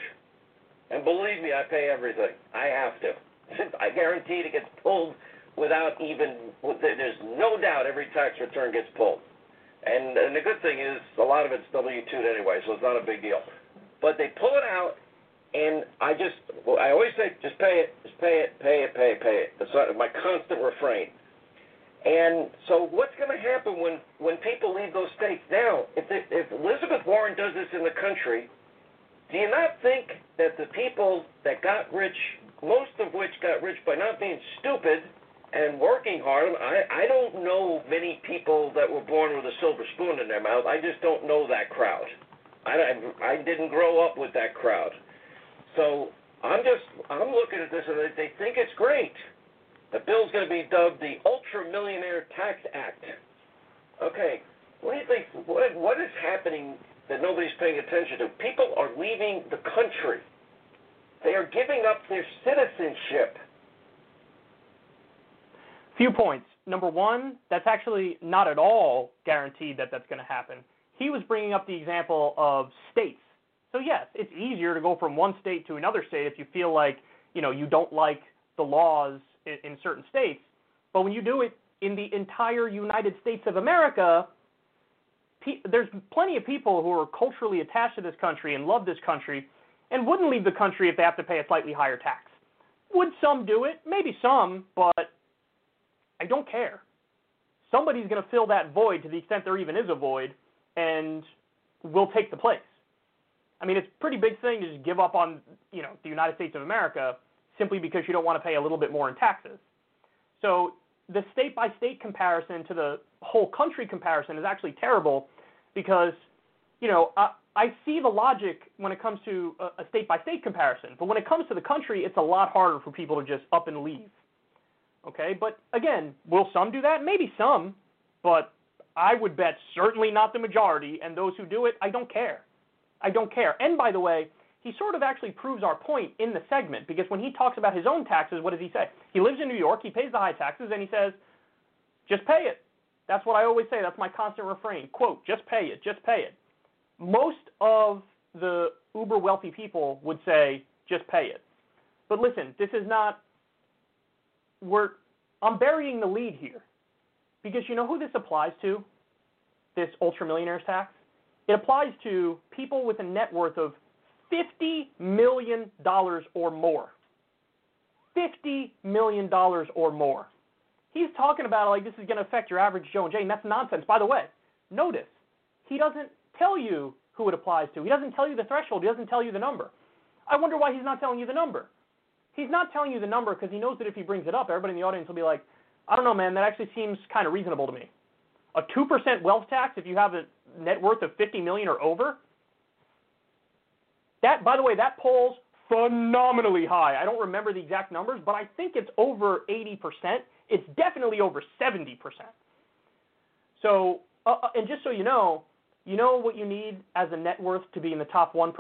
And believe me, I pay everything. I have to. I guarantee it gets pulled without even, there's no doubt every tax return gets pulled. And, and the good thing is, a lot of it's W-2 anyway, so it's not a big deal. But they pull it out, and I just, well, I always say, just pay it, just pay it, pay it, pay it, pay it. That's my constant refrain. And so what's going to happen when, when people leave those states? Now, if, they, if Elizabeth Warren does this in the country, do you not think that the people that got rich, most of which got rich by not being stupid, and working hard. I, I don't know many people that were born with a silver spoon in their mouth. I just don't know that crowd. I, I didn't grow up with that crowd. So I'm just, I'm looking at this and they think it's great. The bill's going to be dubbed the Ultra Millionaire Tax Act. Okay, what do you think? What, what is happening that nobody's paying attention to? People are leaving the country. They are giving up their citizenship Few points. Number one, that's actually not at all guaranteed that that's going to happen. He was bringing up the example of states. So yes, it's easier to go from one state to another state if you feel like you know you don't like the laws in, in certain states. But when you do it in the entire United States of America, pe- there's plenty of people who are culturally attached to this country and love this country and wouldn't leave the country if they have to pay a slightly higher tax. Would some do it? Maybe some, but I don't care. Somebody's going to fill that void to the extent there even is a void, and will take the place. I mean, it's a pretty big thing to just give up on, you know, the United States of America simply because you don't want to pay a little bit more in taxes. So the state by state comparison to the whole country comparison is actually terrible because, you know, I, I see the logic when it comes to a state by state comparison, but when it comes to the country, it's a lot harder for people to just up and leave. Okay, but again, will some do that? Maybe some, but I would bet certainly not the majority, and those who do it, I don't care. I don't care. And by the way, he sort of actually proves our point in the segment because when he talks about his own taxes, what does he say? He lives in New York, he pays the high taxes, and he says, just pay it. That's what I always say. That's my constant refrain. Quote, just pay it, just pay it. Most of the uber wealthy people would say, just pay it. But listen, this is not, we're, I'm burying the lead here. Because you know who this applies to? This ultra millionaires tax? It applies to people with a net worth of $50 million or more. $50 million or more. He's talking about like this is going to affect your average Joe and Jane. That's nonsense. By the way, notice he doesn't tell you who it applies to. He doesn't tell you the threshold. He doesn't tell you the number. I wonder why he's not telling you the number. He's not telling you the number because he knows that if he brings it up, everybody in the audience will be like, I don't know, man, that actually seems kind of reasonable to me. A 2% wealth tax if you have a net worth of 50 million or over, that, by the way, that polls phenomenally high. I don't remember the exact numbers, but I think it's over 80%. It's definitely over 70%. So, uh, uh, and just so you know, you know what you need as a net worth to be in the top 1%?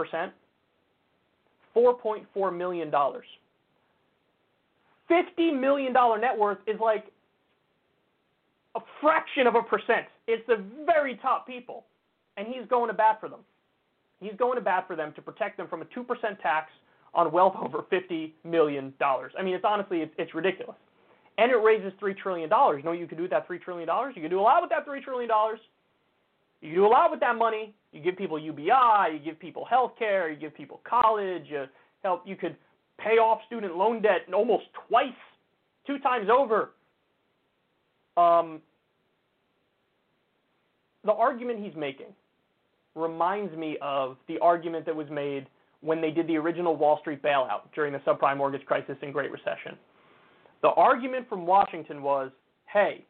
$4.4 million. $50 million net worth is like a fraction of a percent. It's the very top people. And he's going to bat for them. He's going to bat for them to protect them from a 2% tax on wealth over $50 million. I mean, it's honestly, it's, it's ridiculous. And it raises $3 trillion. You know you could do with that $3 trillion? You can do a lot with that $3 trillion. You do a lot with that money. You give people UBI, you give people health care, you give people college, you help you could pay off student loan debt almost twice, two times over. Um, the argument he's making reminds me of the argument that was made when they did the original Wall Street bailout during the subprime mortgage crisis and Great Recession. The argument from Washington was hey,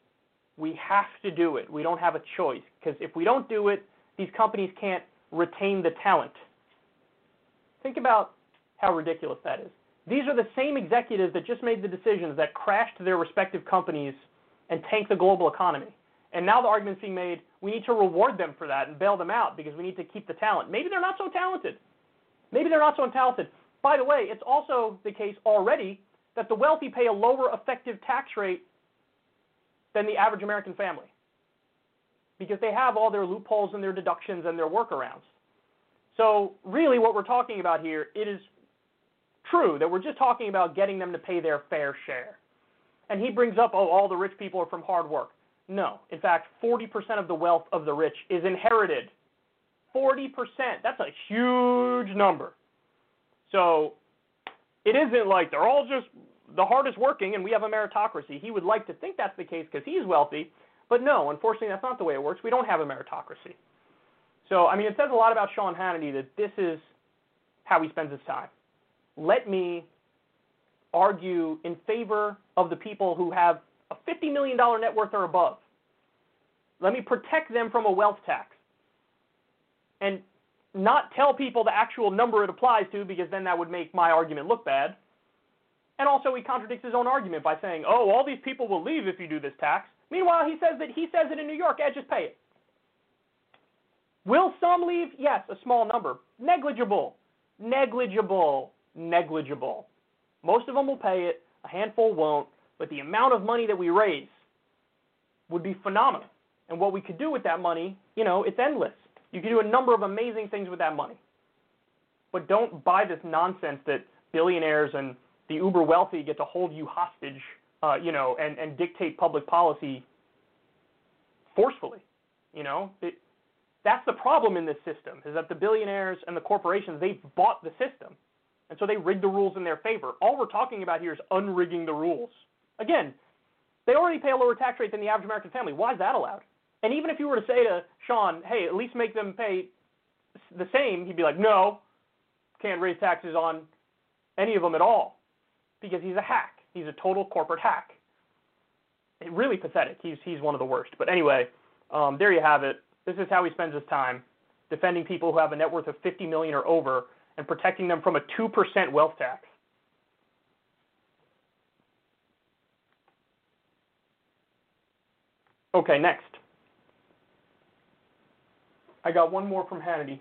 we have to do it. We don't have a choice because if we don't do it, these companies can't retain the talent. Think about how ridiculous that is. These are the same executives that just made the decisions that crashed their respective companies and tanked the global economy. And now the argument's being made we need to reward them for that and bail them out because we need to keep the talent. Maybe they're not so talented. Maybe they're not so talented. By the way, it's also the case already that the wealthy pay a lower effective tax rate than the average American family because they have all their loopholes and their deductions and their workarounds. So, really, what we're talking about here, it is true that we're just talking about getting them to pay their fair share. And he brings up, oh, all the rich people are from hard work. No. In fact, 40% of the wealth of the rich is inherited. 40%. That's a huge number. So it isn't like they're all just the hardest working and we have a meritocracy. He would like to think that's the case because he's wealthy, but no, unfortunately, that's not the way it works. We don't have a meritocracy. So, I mean, it says a lot about Sean Hannity that this is how he spends his time. Let me argue in favor of the people who have a $50 million net worth or above. Let me protect them from a wealth tax. And not tell people the actual number it applies to because then that would make my argument look bad. And also he contradicts his own argument by saying, "Oh, all these people will leave if you do this tax." Meanwhile, he says that he says it in New York, "Ed, just pay it." Will some leave? Yes, a small number. Negligible. Negligible. Negligible. Most of them will pay it, a handful won't, but the amount of money that we raise would be phenomenal. And what we could do with that money, you know, it's endless. You can do a number of amazing things with that money. But don't buy this nonsense that billionaires and the uber wealthy get to hold you hostage, uh, you know, and, and dictate public policy forcefully. You know, it, That's the problem in this system, is that the billionaires and the corporations, they've bought the system. And so they rig the rules in their favor. All we're talking about here is unrigging the rules. Again, they already pay a lower tax rate than the average American family. Why is that allowed? And even if you were to say to Sean, hey, at least make them pay the same, he'd be like, no, can't raise taxes on any of them at all because he's a hack. He's a total corporate hack. Really pathetic. He's he's one of the worst. But anyway, um, there you have it. This is how he spends his time defending people who have a net worth of 50 million or over and protecting them from a 2% wealth tax. Okay, next. I got one more from Hannity.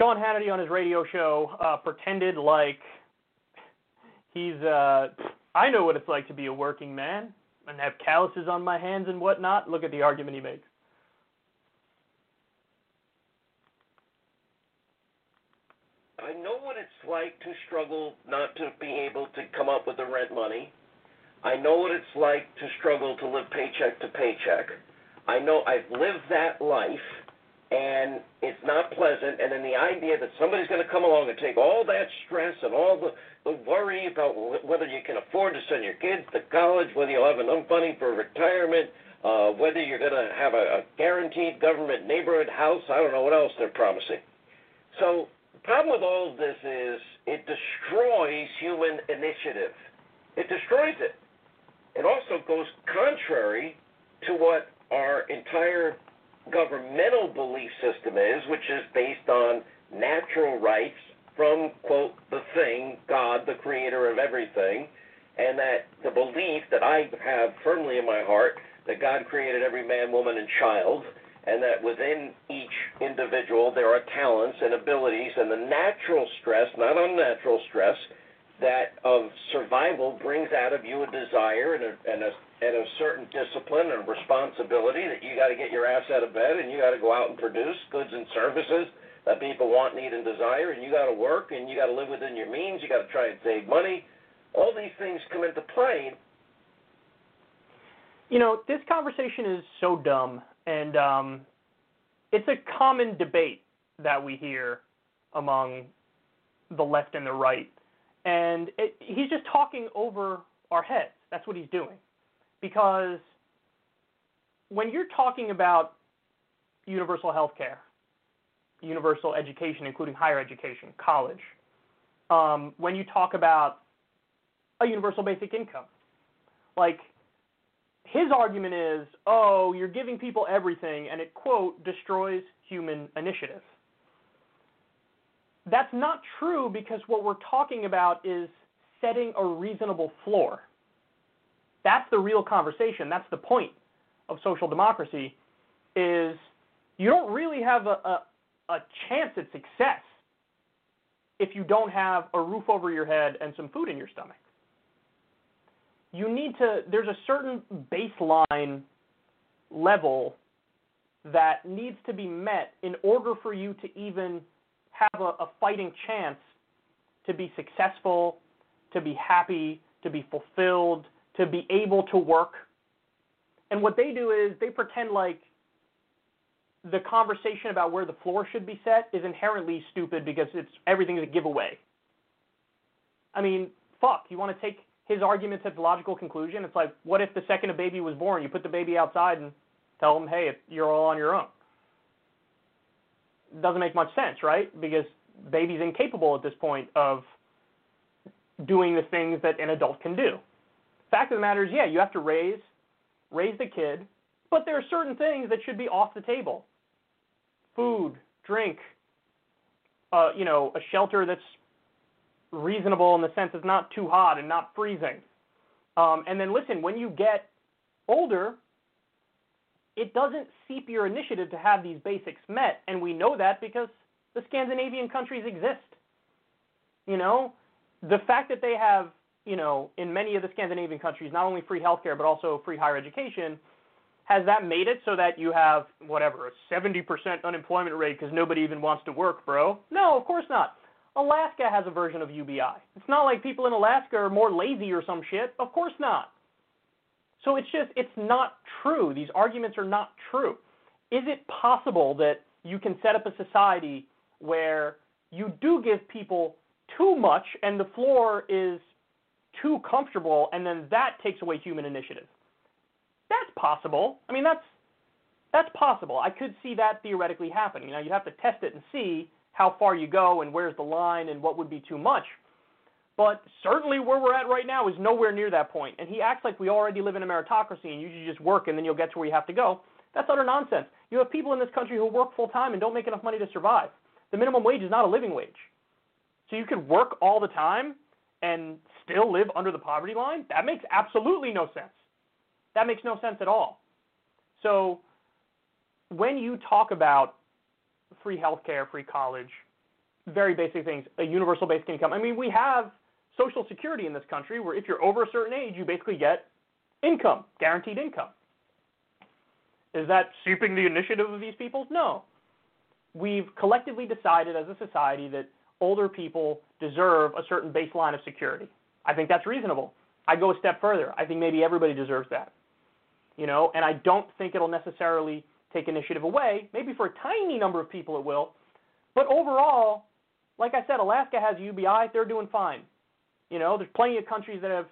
Sean Hannity on his radio show uh, pretended like he's. Uh, I know what it's like to be a working man and have calluses on my hands and whatnot. Look at the argument he makes. I know what it's like to struggle not to be able to come up with the rent money. I know what it's like to struggle to live paycheck to paycheck. I know I've lived that life and it's not pleasant. And then the idea that somebody's going to come along and take all that stress and all the, the worry about whether you can afford to send your kids to college, whether you'll have enough money for retirement, uh, whether you're going to have a, a guaranteed government neighborhood house, I don't know what else they're promising. So the problem with all of this is it destroys human initiative. It destroys it. It also goes contrary to what our entire governmental belief system is, which is based on natural rights from, quote, the thing, God, the creator of everything, and that the belief that I have firmly in my heart that God created every man, woman, and child, and that within each individual there are talents and abilities, and the natural stress, not unnatural stress, that of survival brings out of you a desire and a, and a and a certain discipline and responsibility that you got to get your ass out of bed and you got to go out and produce goods and services that people want, need, and desire, and you got to work and you got to live within your means. You got to try and save money. All these things come into play. You know, this conversation is so dumb, and um, it's a common debate that we hear among the left and the right, and it, he's just talking over our heads. That's what he's doing because when you're talking about universal health care, universal education, including higher education, college, um, when you talk about a universal basic income, like his argument is, oh, you're giving people everything, and it, quote, destroys human initiative. That's not true because what we're talking about is setting a reasonable floor. That's the real conversation. That's the point of social democracy is you don't really have a, a, a chance at success if you don't have a roof over your head and some food in your stomach. You need to, there's a certain baseline level that needs to be met in order for you to even have a, a fighting chance to be successful, to be happy, to be fulfilled, to be able to work. And what they do is they pretend like the conversation about where the floor should be set is inherently stupid because it's everything's a giveaway. I mean, fuck, you want to take his argument to its logical conclusion? It's like, what if the second a baby was born, you put the baby outside and tell them, hey, you're all on your own? Doesn't make much sense, right? Because baby's incapable at this point of doing the things that an adult can do fact of the matter is, yeah, you have to raise raise the kid, but there are certain things that should be off the table. Food, drink, uh, you know, a shelter that's reasonable in the sense it's not too hot and not freezing. Um, and then listen, when you get older, it doesn't seep your initiative to have these basics met, and we know that because the Scandinavian countries exist. You know, the fact that they have you know, in many of the Scandinavian countries, not only free healthcare but also free higher education, has that made it so that you have whatever a 70% unemployment rate because nobody even wants to work, bro? No, of course not. Alaska has a version of UBI. It's not like people in Alaska are more lazy or some shit. Of course not. So it's just it's not true. These arguments are not true. Is it possible that you can set up a society where you do give people too much and the floor is too comfortable and then that takes away human initiative? That's possible. I mean, that's that's possible. I could see that theoretically happening. Now you'd have to test it and see how far you go and where's the line and what would be too much. But certainly where we're at right now is nowhere near that point. And he acts like we already live in a meritocracy and you should just work and then you'll get to where you have to go. That's utter nonsense. You have people in this country who work full time and don't make enough money to survive. The minimum wage is not a living wage. So you could work all the time and still live under the poverty line? That makes absolutely no sense. That makes no sense at all. So when you talk about free healthcare, free college, very basic things, a universal basic income. I mean, we have Social Security in this country where if you're over a certain age, you basically get income, guaranteed income. Is that seeping the initiative of these people? No. We've collectively decided as a society that older people deserve a certain baseline of security. I think that's reasonable. I go a step further. I think maybe everybody deserves that. You know, and I don't think it'll necessarily take initiative away. Maybe for a tiny number of people it will. But overall, like I said, Alaska has UBI, they're doing fine. You know, there's plenty of countries that have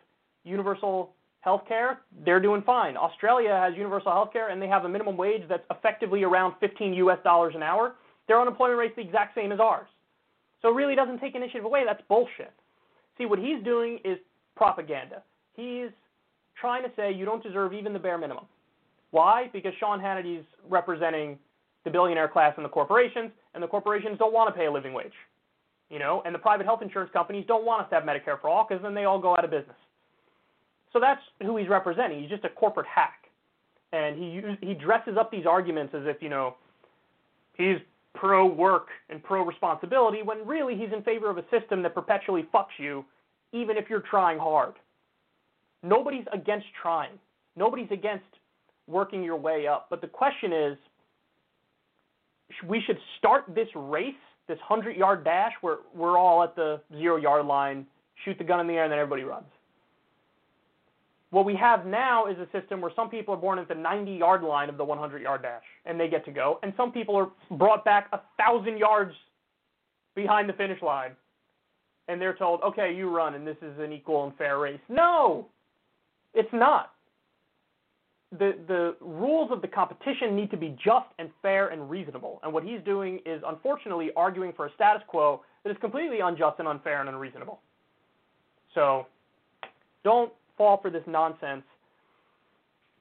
universal health care, they're doing fine. Australia has universal health care and they have a minimum wage that's effectively around 15 US dollars an hour. Their unemployment rate's the exact same as ours. So it really doesn't take initiative away. That's bullshit. See, what he's doing is propaganda. He's trying to say you don't deserve even the bare minimum. Why? Because Sean Hannity's representing the billionaire class and the corporations, and the corporations don't want to pay a living wage. You know, and the private health insurance companies don't want us to have Medicare for all because then they all go out of business. So that's who he's representing. He's just a corporate hack, and he he dresses up these arguments as if you know he's pro work and pro responsibility when really he's in favor of a system that perpetually fucks you, even if you're trying hard. Nobody's against trying. Nobody's against working your way up. But the question is, we should start this race, this 100 yard dash, where we're all at the zero yard line, shoot the gun in the air, and then everybody runs. What we have now is a system where some people are born at the 90 yard line of the 100 yard dash and they get to go, and some people are brought back a thousand yards behind the finish line and they're told, okay, you run and this is an equal and fair race. No, it's not. The, the rules of the competition need to be just and fair and reasonable. And what he's doing is unfortunately arguing for a status quo that is completely unjust and unfair and unreasonable. So don't fall for this nonsense.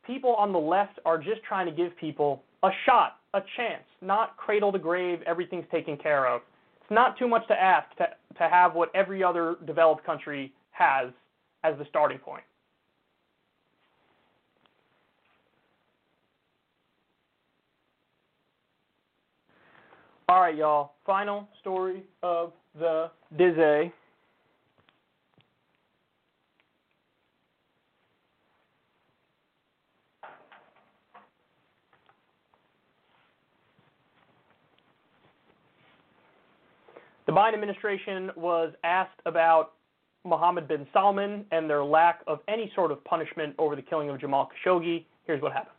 People on the left are just trying to give people a shot, a chance, not cradle to grave, everything's taken care of. It's not too much to ask to, to have what every other developed country has as the starting point. All right, y'all. Final story of the day. The Biden administration was asked about Mohammed bin Salman and their lack of any sort of punishment over the killing of Jamal Khashoggi. Here's what happened.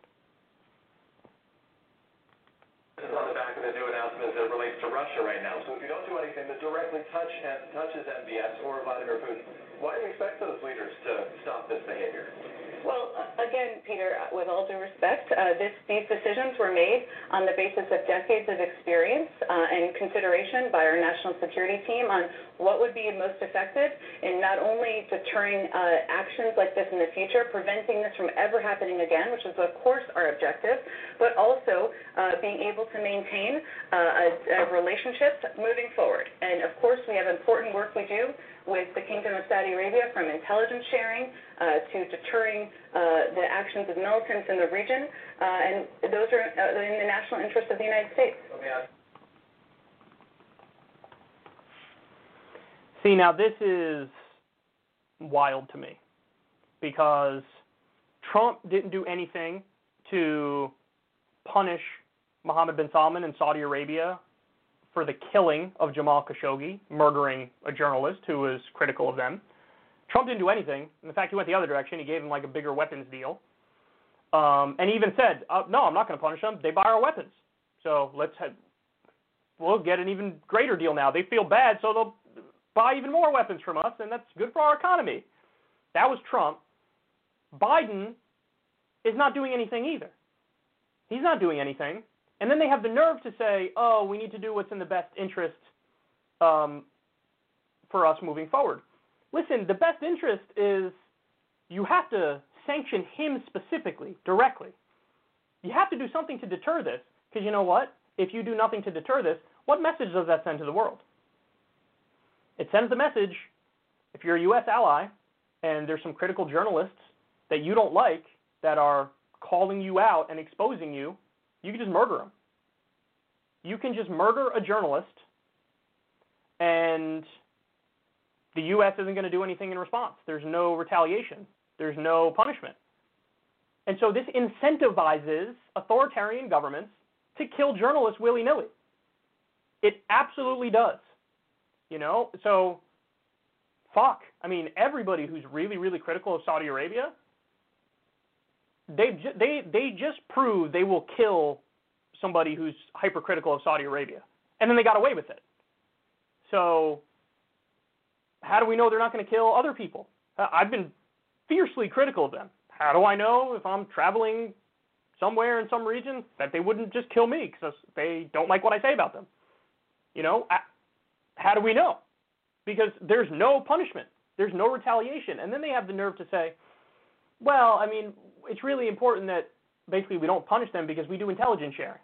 This is on the back of the new announcements that relates to Russia right now. So if you don't do anything that directly touch, touches MBS or Vladimir Putin, why do you expect those leaders to stop this behavior? Well, again, Peter, with all due respect, uh, this, these decisions were made on the basis of decades of experience uh, and consideration by our national security team on what would be most effective in not only deterring uh, actions like this in the future, preventing this from ever happening again, which is, of course, our objective, but also uh, being able to maintain uh, a, a relationship moving forward. And, of course, we have important work we do with the Kingdom of Saudi Arabia from intelligence sharing uh, to deterring uh, the actions of militants in the region, uh, and those are uh, in the national interest of the United States. See, now this is wild to me because Trump didn't do anything to punish Mohammed bin Salman in Saudi Arabia for the killing of Jamal Khashoggi, murdering a journalist who was critical of them. Trump didn't do anything. In fact, he went the other direction. He gave him like a bigger weapons deal. Um, and he even said, uh, "No, I'm not going to punish them. They buy our weapons, so let's have, we'll get an even greater deal now. They feel bad, so they'll buy even more weapons from us, and that's good for our economy." That was Trump. Biden is not doing anything either. He's not doing anything. And then they have the nerve to say, "Oh, we need to do what's in the best interest um, for us moving forward." Listen, the best interest is you have to sanction him specifically, directly. You have to do something to deter this, because you know what? If you do nothing to deter this, what message does that send to the world? It sends a message if you're a U.S. ally and there's some critical journalists that you don't like that are calling you out and exposing you, you can just murder them. You can just murder a journalist and the U.S. isn't going to do anything in response. There's no retaliation. There's no punishment. And so this incentivizes authoritarian governments to kill journalists willy nilly. It absolutely does. You know, so fuck. I mean, everybody who's really, really critical of Saudi Arabia, they they they just prove they will kill somebody who's hypercritical of Saudi Arabia, and then they got away with it. So, how do we know they're not going to kill other people? Uh, I've been fiercely critical of them. How do I know if I'm traveling somewhere in some region that they wouldn't just kill me because they don't like what I say about them? You know, how do we know? Because there's no punishment, there's no retaliation, and then they have the nerve to say, "Well, I mean, it's really important that basically we don't punish them because we do intelligence sharing."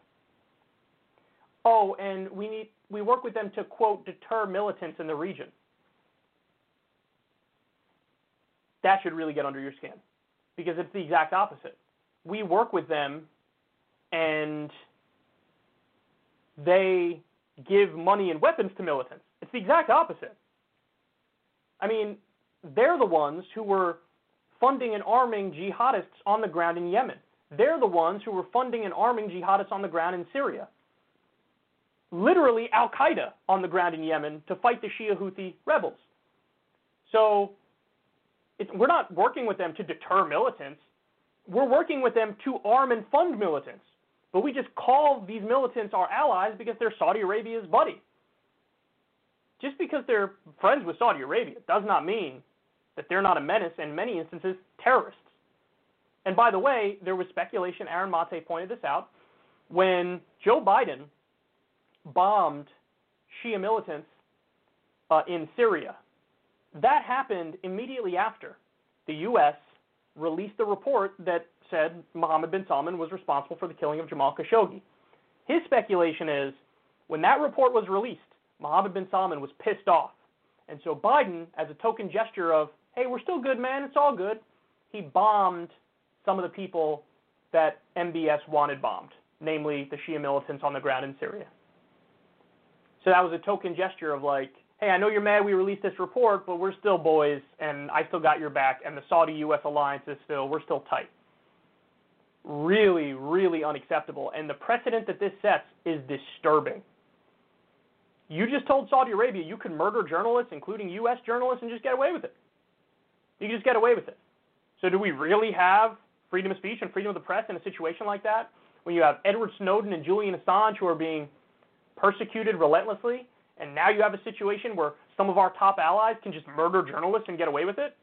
Oh, and we need we work with them to quote deter militants in the region. That should really get under your skin because it's the exact opposite. We work with them and they give money and weapons to militants. It's the exact opposite. I mean, they're the ones who were funding and arming jihadists on the ground in Yemen. They're the ones who were funding and arming jihadists on the ground in Syria. Literally Al Qaeda on the ground in Yemen to fight the Shia Houthi rebels. So we're not working with them to deter militants. We're working with them to arm and fund militants. But we just call these militants our allies because they're Saudi Arabia's buddy. Just because they're friends with Saudi Arabia does not mean that they're not a menace, in many instances, terrorists. And by the way, there was speculation, Aaron Mate pointed this out, when Joe Biden bombed Shia militants uh, in Syria that happened immediately after the U.S. released the report that said Mohammed bin Salman was responsible for the killing of Jamal Khashoggi. His speculation is when that report was released, Mohammed bin Salman was pissed off. And so Biden, as a token gesture of, hey, we're still good, man, it's all good, he bombed some of the people that MBS wanted bombed, namely the Shia militants on the ground in Syria. So that was a token gesture of like, hey, I know you're mad we released this report, but we're still boys, and I still got your back, and the Saudi-U.S. alliance is still, we're still tight. Really, really unacceptable. And the precedent that this sets is disturbing. You just told Saudi Arabia you could murder journalists, including U.S. journalists, and just get away with it. You can just get away with it. So do we really have freedom of speech and freedom of the press in a situation like that? When you have Edward Snowden and Julian Assange who are being persecuted relentlessly, and now you have a situation where some of our top allies can just murder journalists and get away with it.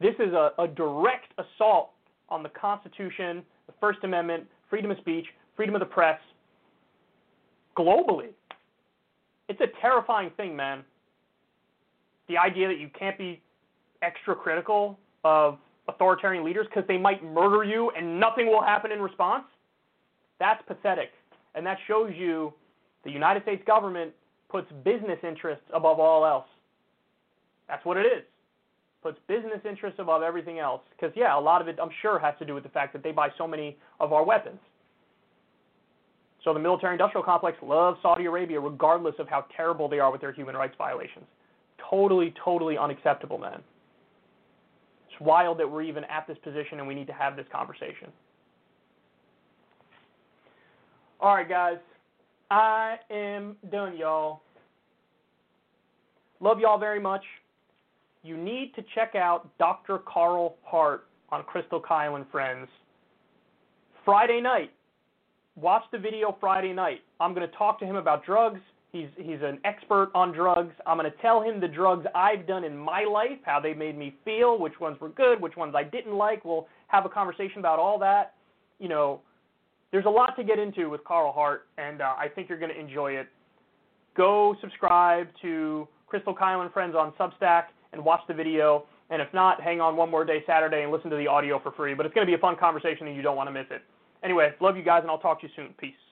This is a, a direct assault on the Constitution, the First Amendment, freedom of speech, freedom of the press, globally. It's a terrifying thing, man. The idea that you can't be extra critical of authoritarian leaders because they might murder you and nothing will happen in response, that's pathetic. And that shows you the United States government puts business interests above all else. That's what it is. Puts business interests above everything else. Because, yeah, a lot of it, I'm sure, has to do with the fact that they buy so many of our weapons. So the military industrial complex loves Saudi Arabia regardless of how terrible they are with their human rights violations. Totally, totally unacceptable, man. It's wild that we're even at this position and we need to have this conversation. All right, guys. I am done, y'all. Love y'all very much. You need to check out Dr. Carl Hart on Krystal Kyle and Friends. Friday night. Watch the video Friday night. I'm going to talk to him about drugs. He's he's an expert on drugs. I'm going to tell him the drugs I've done in my life, how they made me feel, which ones were good, which ones I didn't like. We'll have a conversation about all that. You know, there's a lot to get into with Carl Hart, and uh, I think you're going to enjoy it. Go subscribe to Krystal Kyle and Friends on Substack and watch the video. And if not, hang on one more day Saturday and listen to the audio for free. But it's going to be a fun conversation, and you don't want to miss it. Anyway, love you guys, and I'll talk to you soon. Peace.